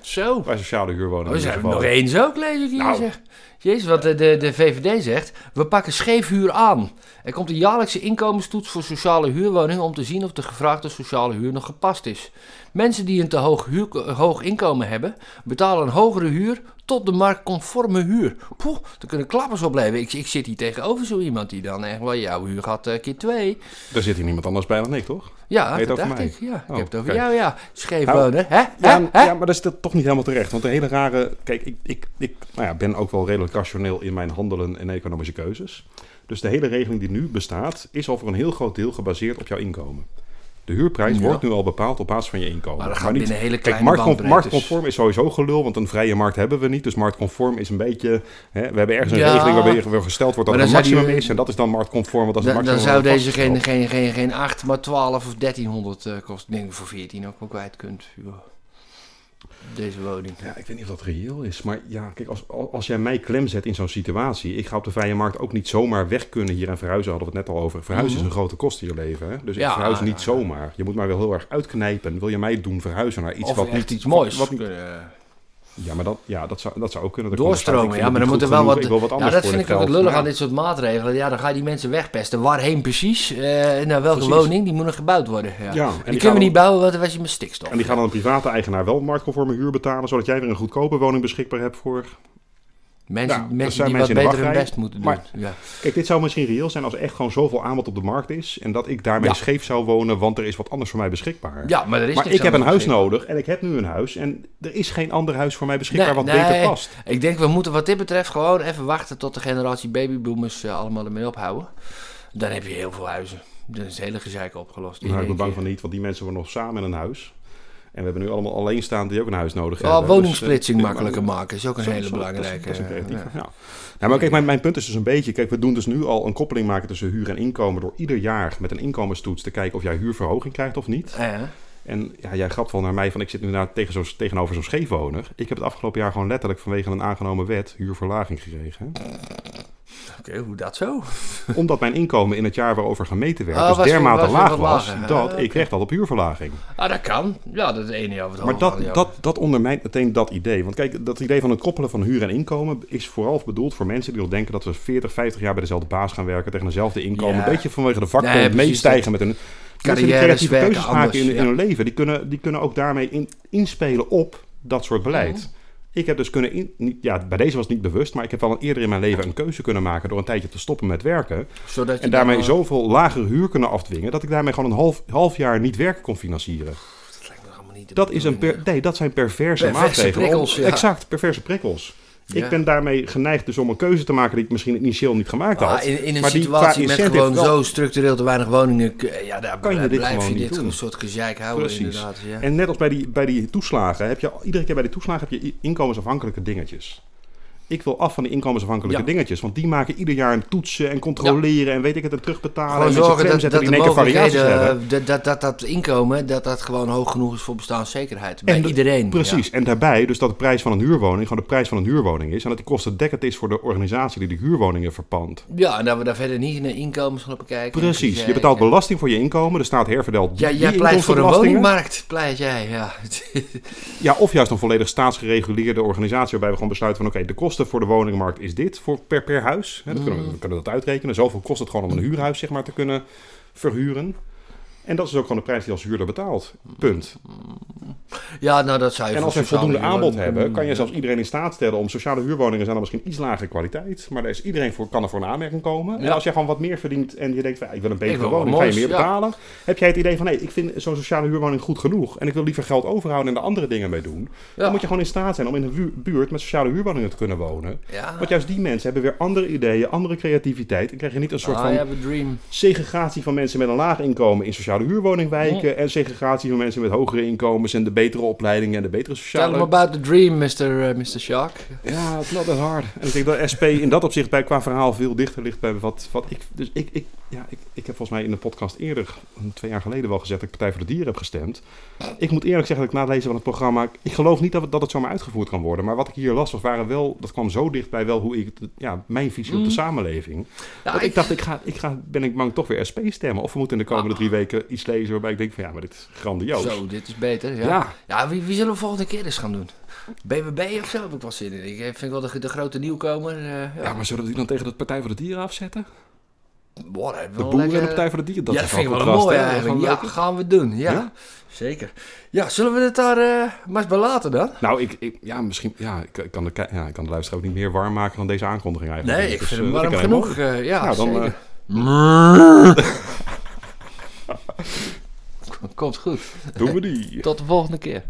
Zo. Bij sociale huurwoningen. Oh, in zijn nog eens ook, lees ik hier. Nou. Zeg. Jezus, wat de, de, de VVD zegt. We pakken scheefhuur aan. Er komt een jaarlijkse inkomenstoets voor sociale huurwoningen... om te zien of de gevraagde sociale huur nog gepast is. Mensen die een te hoog, huur, hoog inkomen hebben... betalen een hogere huur tot de marktconforme huur. Poeh, er kunnen klappers op blijven. Ik, ik zit hier tegenover zo iemand die dan echt wel jouw huur gaat eh, keer twee. Daar zit hier niemand anders bij dan ik, toch? Ja, Heet dat dacht mij? ik. Ja, ik Oh, heb het over jou, ja. Scheef Nou, wonen, hè? Ja, hè? ja, maar dat is toch niet helemaal terecht. Want een hele rare... Kijk, ik, ik, ik nou ja, ben ook wel redelijk rationeel in mijn handelen en economische keuzes. Dus de hele regeling die nu bestaat, is al voor een heel groot deel gebaseerd op jouw inkomen. De huurprijs Ja. wordt nu al bepaald op basis van je inkomen. Maar dat gaat binnen hele Kijk, kleine marktcon- bandbreedtes. marktconform is sowieso gelul, want een vrije markt hebben we niet. Dus marktconform is een beetje... Hè, we hebben ergens een Ja. regeling waarbij er gesteld wordt dat Maar het maximum die- is. En dat is dan marktconform, want dat is Dan, dan zou deze geen, geen, geen, geen 8, maar 12 of 1300 eh kosten. Ik denk voor 14 ook wel kwijt kunt. Deze woning. Ja, ik weet niet of dat reëel is. Maar ja, kijk, als, als jij mij klem zet in zo'n situatie. Ik ga op de vrije markt ook niet zomaar weg kunnen hier en verhuizen. Hadden we het net al over. Verhuizen Mhm. is een grote kost in je leven. Hè? Dus ik verhuis niet zomaar. Je moet mij wel heel erg uitknijpen. Wil je mij doen verhuizen naar iets of wat niet... iets moois. Wat kunnen- ja, maar dat, ja, dat, zou, dat zou ook kunnen. Er doorstromen. Ja, maar dan moet er wel wat. wat Ja, anders dat vind ik ook het lullig Ja. aan dit soort maatregelen. Ja, dan ga je die mensen wegpesten. Waarheen precies? Eh naar welke Precies. woning? Die moet nog gebouwd worden. Ja. Ja, en die kunnen we dan- niet bouwen, want dan was je met stikstof. En die gaan dan een private eigenaar wel marktconforme huur betalen, zodat jij weer een goedkope woning beschikbaar hebt voor... mensen Ja, mensen die mensen wat beter hun best moeten doen. Maar- ja. Kijk, dit zou misschien reëel zijn als er echt gewoon zoveel aanbod op de markt is en dat ik daarmee Ja. scheef zou wonen, want er is wat anders voor mij beschikbaar. ja, maar er is maar ik heb een huis nodig en ik heb nu een huis en er is geen ander huis voor mij beschikbaar Nee, wat nee. beter past. Ik denk, we moeten wat dit betreft gewoon even wachten tot de generatie babyboomers eh, allemaal ermee ophouden. Dan heb je heel veel huizen. Dan is het hele gezeik opgelost. Nou, ik ben bang keer. van niet, want die mensen wonen nog samen in een huis. En we hebben nu allemaal alleenstaanden die ook een huis nodig Oh, hebben. woningsplitsing Dus, eh, makkelijker maken is ook een hele belangrijke. Dat is, dat is een creatieve, eh, ja. Nou, maar kijk, mijn, mijn punt is dus een beetje... Kijk, we doen dus nu al een koppeling maken tussen huur en inkomen... door ieder jaar met een inkomenstoets te kijken of jij huurverhoging krijgt of niet. ja. En ja, jij grapt wel naar mij van ik zit tegen zo, tegenover zo'n scheefwoner. Ik heb het afgelopen jaar gewoon letterlijk vanwege een aangenomen wet huurverlaging gekregen. Oké, hoe dat zo? Omdat mijn inkomen in het jaar waarover gemeten werd Oh, dus dermate was laag was lager. dat ik recht had op huurverlaging. Ah, dat kan. Ja, dat is ene jaar wat Maar dat, dat, dat ondermijnt meteen dat idee. Want kijk, dat idee van het koppelen van huur en inkomen is vooral bedoeld voor mensen die nog denken dat we 40, 50 jaar bij dezelfde baas gaan werken tegen dezelfde inkomen. Ja. Een beetje vanwege de vakbond Nee, meestijgen met hun mensen die Carrières creatieve keuzes maken in, in ja. hun leven. Die kunnen, die kunnen ook daarmee in, inspelen op dat soort beleid. Ik heb dus kunnen, in, ja, bij deze was het niet bewust, maar ik heb wel een, eerder in mijn leven een keuze kunnen maken door een tijdje te stoppen met werken. Zodat je En daarmee dan, zoveel lagere huur kunnen afdwingen, dat ik daarmee gewoon een half, half jaar niet werken kon financieren. Dat lijkt me allemaal niet Dat, is een per, nee, dat zijn perverse, Perverse maatregelen. Prikkels, ja. Exact, perverse prikkels. Ja. Ik ben daarmee geneigd dus om een keuze te maken die ik misschien initieel niet gemaakt Ah, had. in, in een maar situatie met gewoon wel- zo structureel te weinig woningen, ja, daar Kan je blijf dit je dit een soort gezeik houden Precies. inderdaad. Ja. En net als bij die, bij die toeslagen, heb je iedere keer bij die toeslagen heb je inkomensafhankelijke dingetjes. Ik wil af van die inkomensafhankelijke Ja. dingetjes. Want die maken ieder jaar een toetsen en controleren en weet ik het en terugbetalen. Gewoon en zorgen dat, dat die de variaties hebben. mogelijkheden, dat, dat, dat, dat inkomen, dat dat gewoon hoog genoeg is voor bestaanszekerheid. Bij En de- iedereen. Precies. En daarbij dus dat de prijs van een huurwoning gewoon de prijs van een huurwoning is. En dat die kostendekkend is voor de organisatie die de huurwoningen verpand. Ja. en dat we daar verder niet naar inkomens gaan bekijken. Precies. Je eh, betaalt belasting voor je inkomen. De staat herverdeelt Ja, jij pleit voor een woningmarkt, pleit jij, ja. Ja, of juist een volledig staatsgereguleerde organisatie waarbij we gewoon besluiten van oké, de kosten voor de woningmarkt is dit voor per, per huis. Hè, dat kunnen we, we kunnen dat uitrekenen. Zoveel kost het gewoon om een huurhuis zeg maar te kunnen verhuren. En dat is ook gewoon de prijs die als huurder betaalt. Punt. ja, nou dat zou je En als we voldoende aanbod hebben, kan je zelfs iedereen in staat stellen om sociale huurwoningen zijn dan misschien iets lagere kwaliteit. Maar daar is iedereen voor, kan er voor een aanmerking komen. En als jij gewoon wat meer verdient en je denkt, ik wil een betere wil wat woning, ga je meer ja. betalen. Heb jij het idee van, nee, ik vind zo'n sociale huurwoning goed genoeg. En ik wil liever geld overhouden en er andere dingen mee doen. Ja. Dan moet je gewoon in staat zijn om in een bu- buurt met sociale huurwoningen te kunnen wonen. Want juist die mensen hebben weer andere ideeën, andere creativiteit. En krijg je niet een soort van segregatie van mensen met een laag inkomen in sociale huurwoningwijken. En segregatie van mensen met hogere inkomens en de betere opleidingen en de betere Tell sociale... them about the dream, Mr. eh, Mr. Shark. Ja, it's not that hard. En ik denk dat SP in dat opzicht bij qua verhaal veel dichter ligt bij wat, wat ik... Dus ik, ik, ja, ik, ik heb volgens mij in de podcast eerder, twee jaar geleden wel gezegd... dat ik Partij voor de Dieren heb gestemd. Ik moet eerlijk zeggen dat ik na het lezen van het programma... Ik geloof niet dat het, dat het zomaar uitgevoerd kan worden. Maar wat ik hier las, was, waren wel, dat kwam zo dicht bij wel hoe ik... Ja, mijn visie op de Mm. samenleving. Ja, ik dacht, ik ga, ik ga, ben ik bang toch weer SP stemmen. Of we moeten in de komende Ah. drie weken iets lezen waarbij ik denk van... Ja, maar dit is grandioos. Zo, dit is beter. Ja, Ja. ja. wie, wie zullen we volgende keer eens gaan doen? BBB of zo heb ik wel zin in. Ik eh, vind wel de, de grote nieuwkomer. eh, ja. Ja, maar zullen we die dan tegen de Partij voor de Dieren afzetten? Boah, De en lekker- de Partij voor de Dieren. Dat ja, is vind ik wel mooi eigenlijk. Ja, gaan we doen. Ja, Ja? zeker. Ja, zullen we het daar eh maar eens bij laten dan? Nou, ik, ik, ja, misschien, ja, ik, kan de, ja, ik kan de luisteraar ook niet meer warm maken dan deze aankondiging eigenlijk. Nee, ik Dus, vind eh, hem warm genoeg. eh, ja, Nou, dan, zeker. Komt goed. Doen we die. Tot de volgende keer.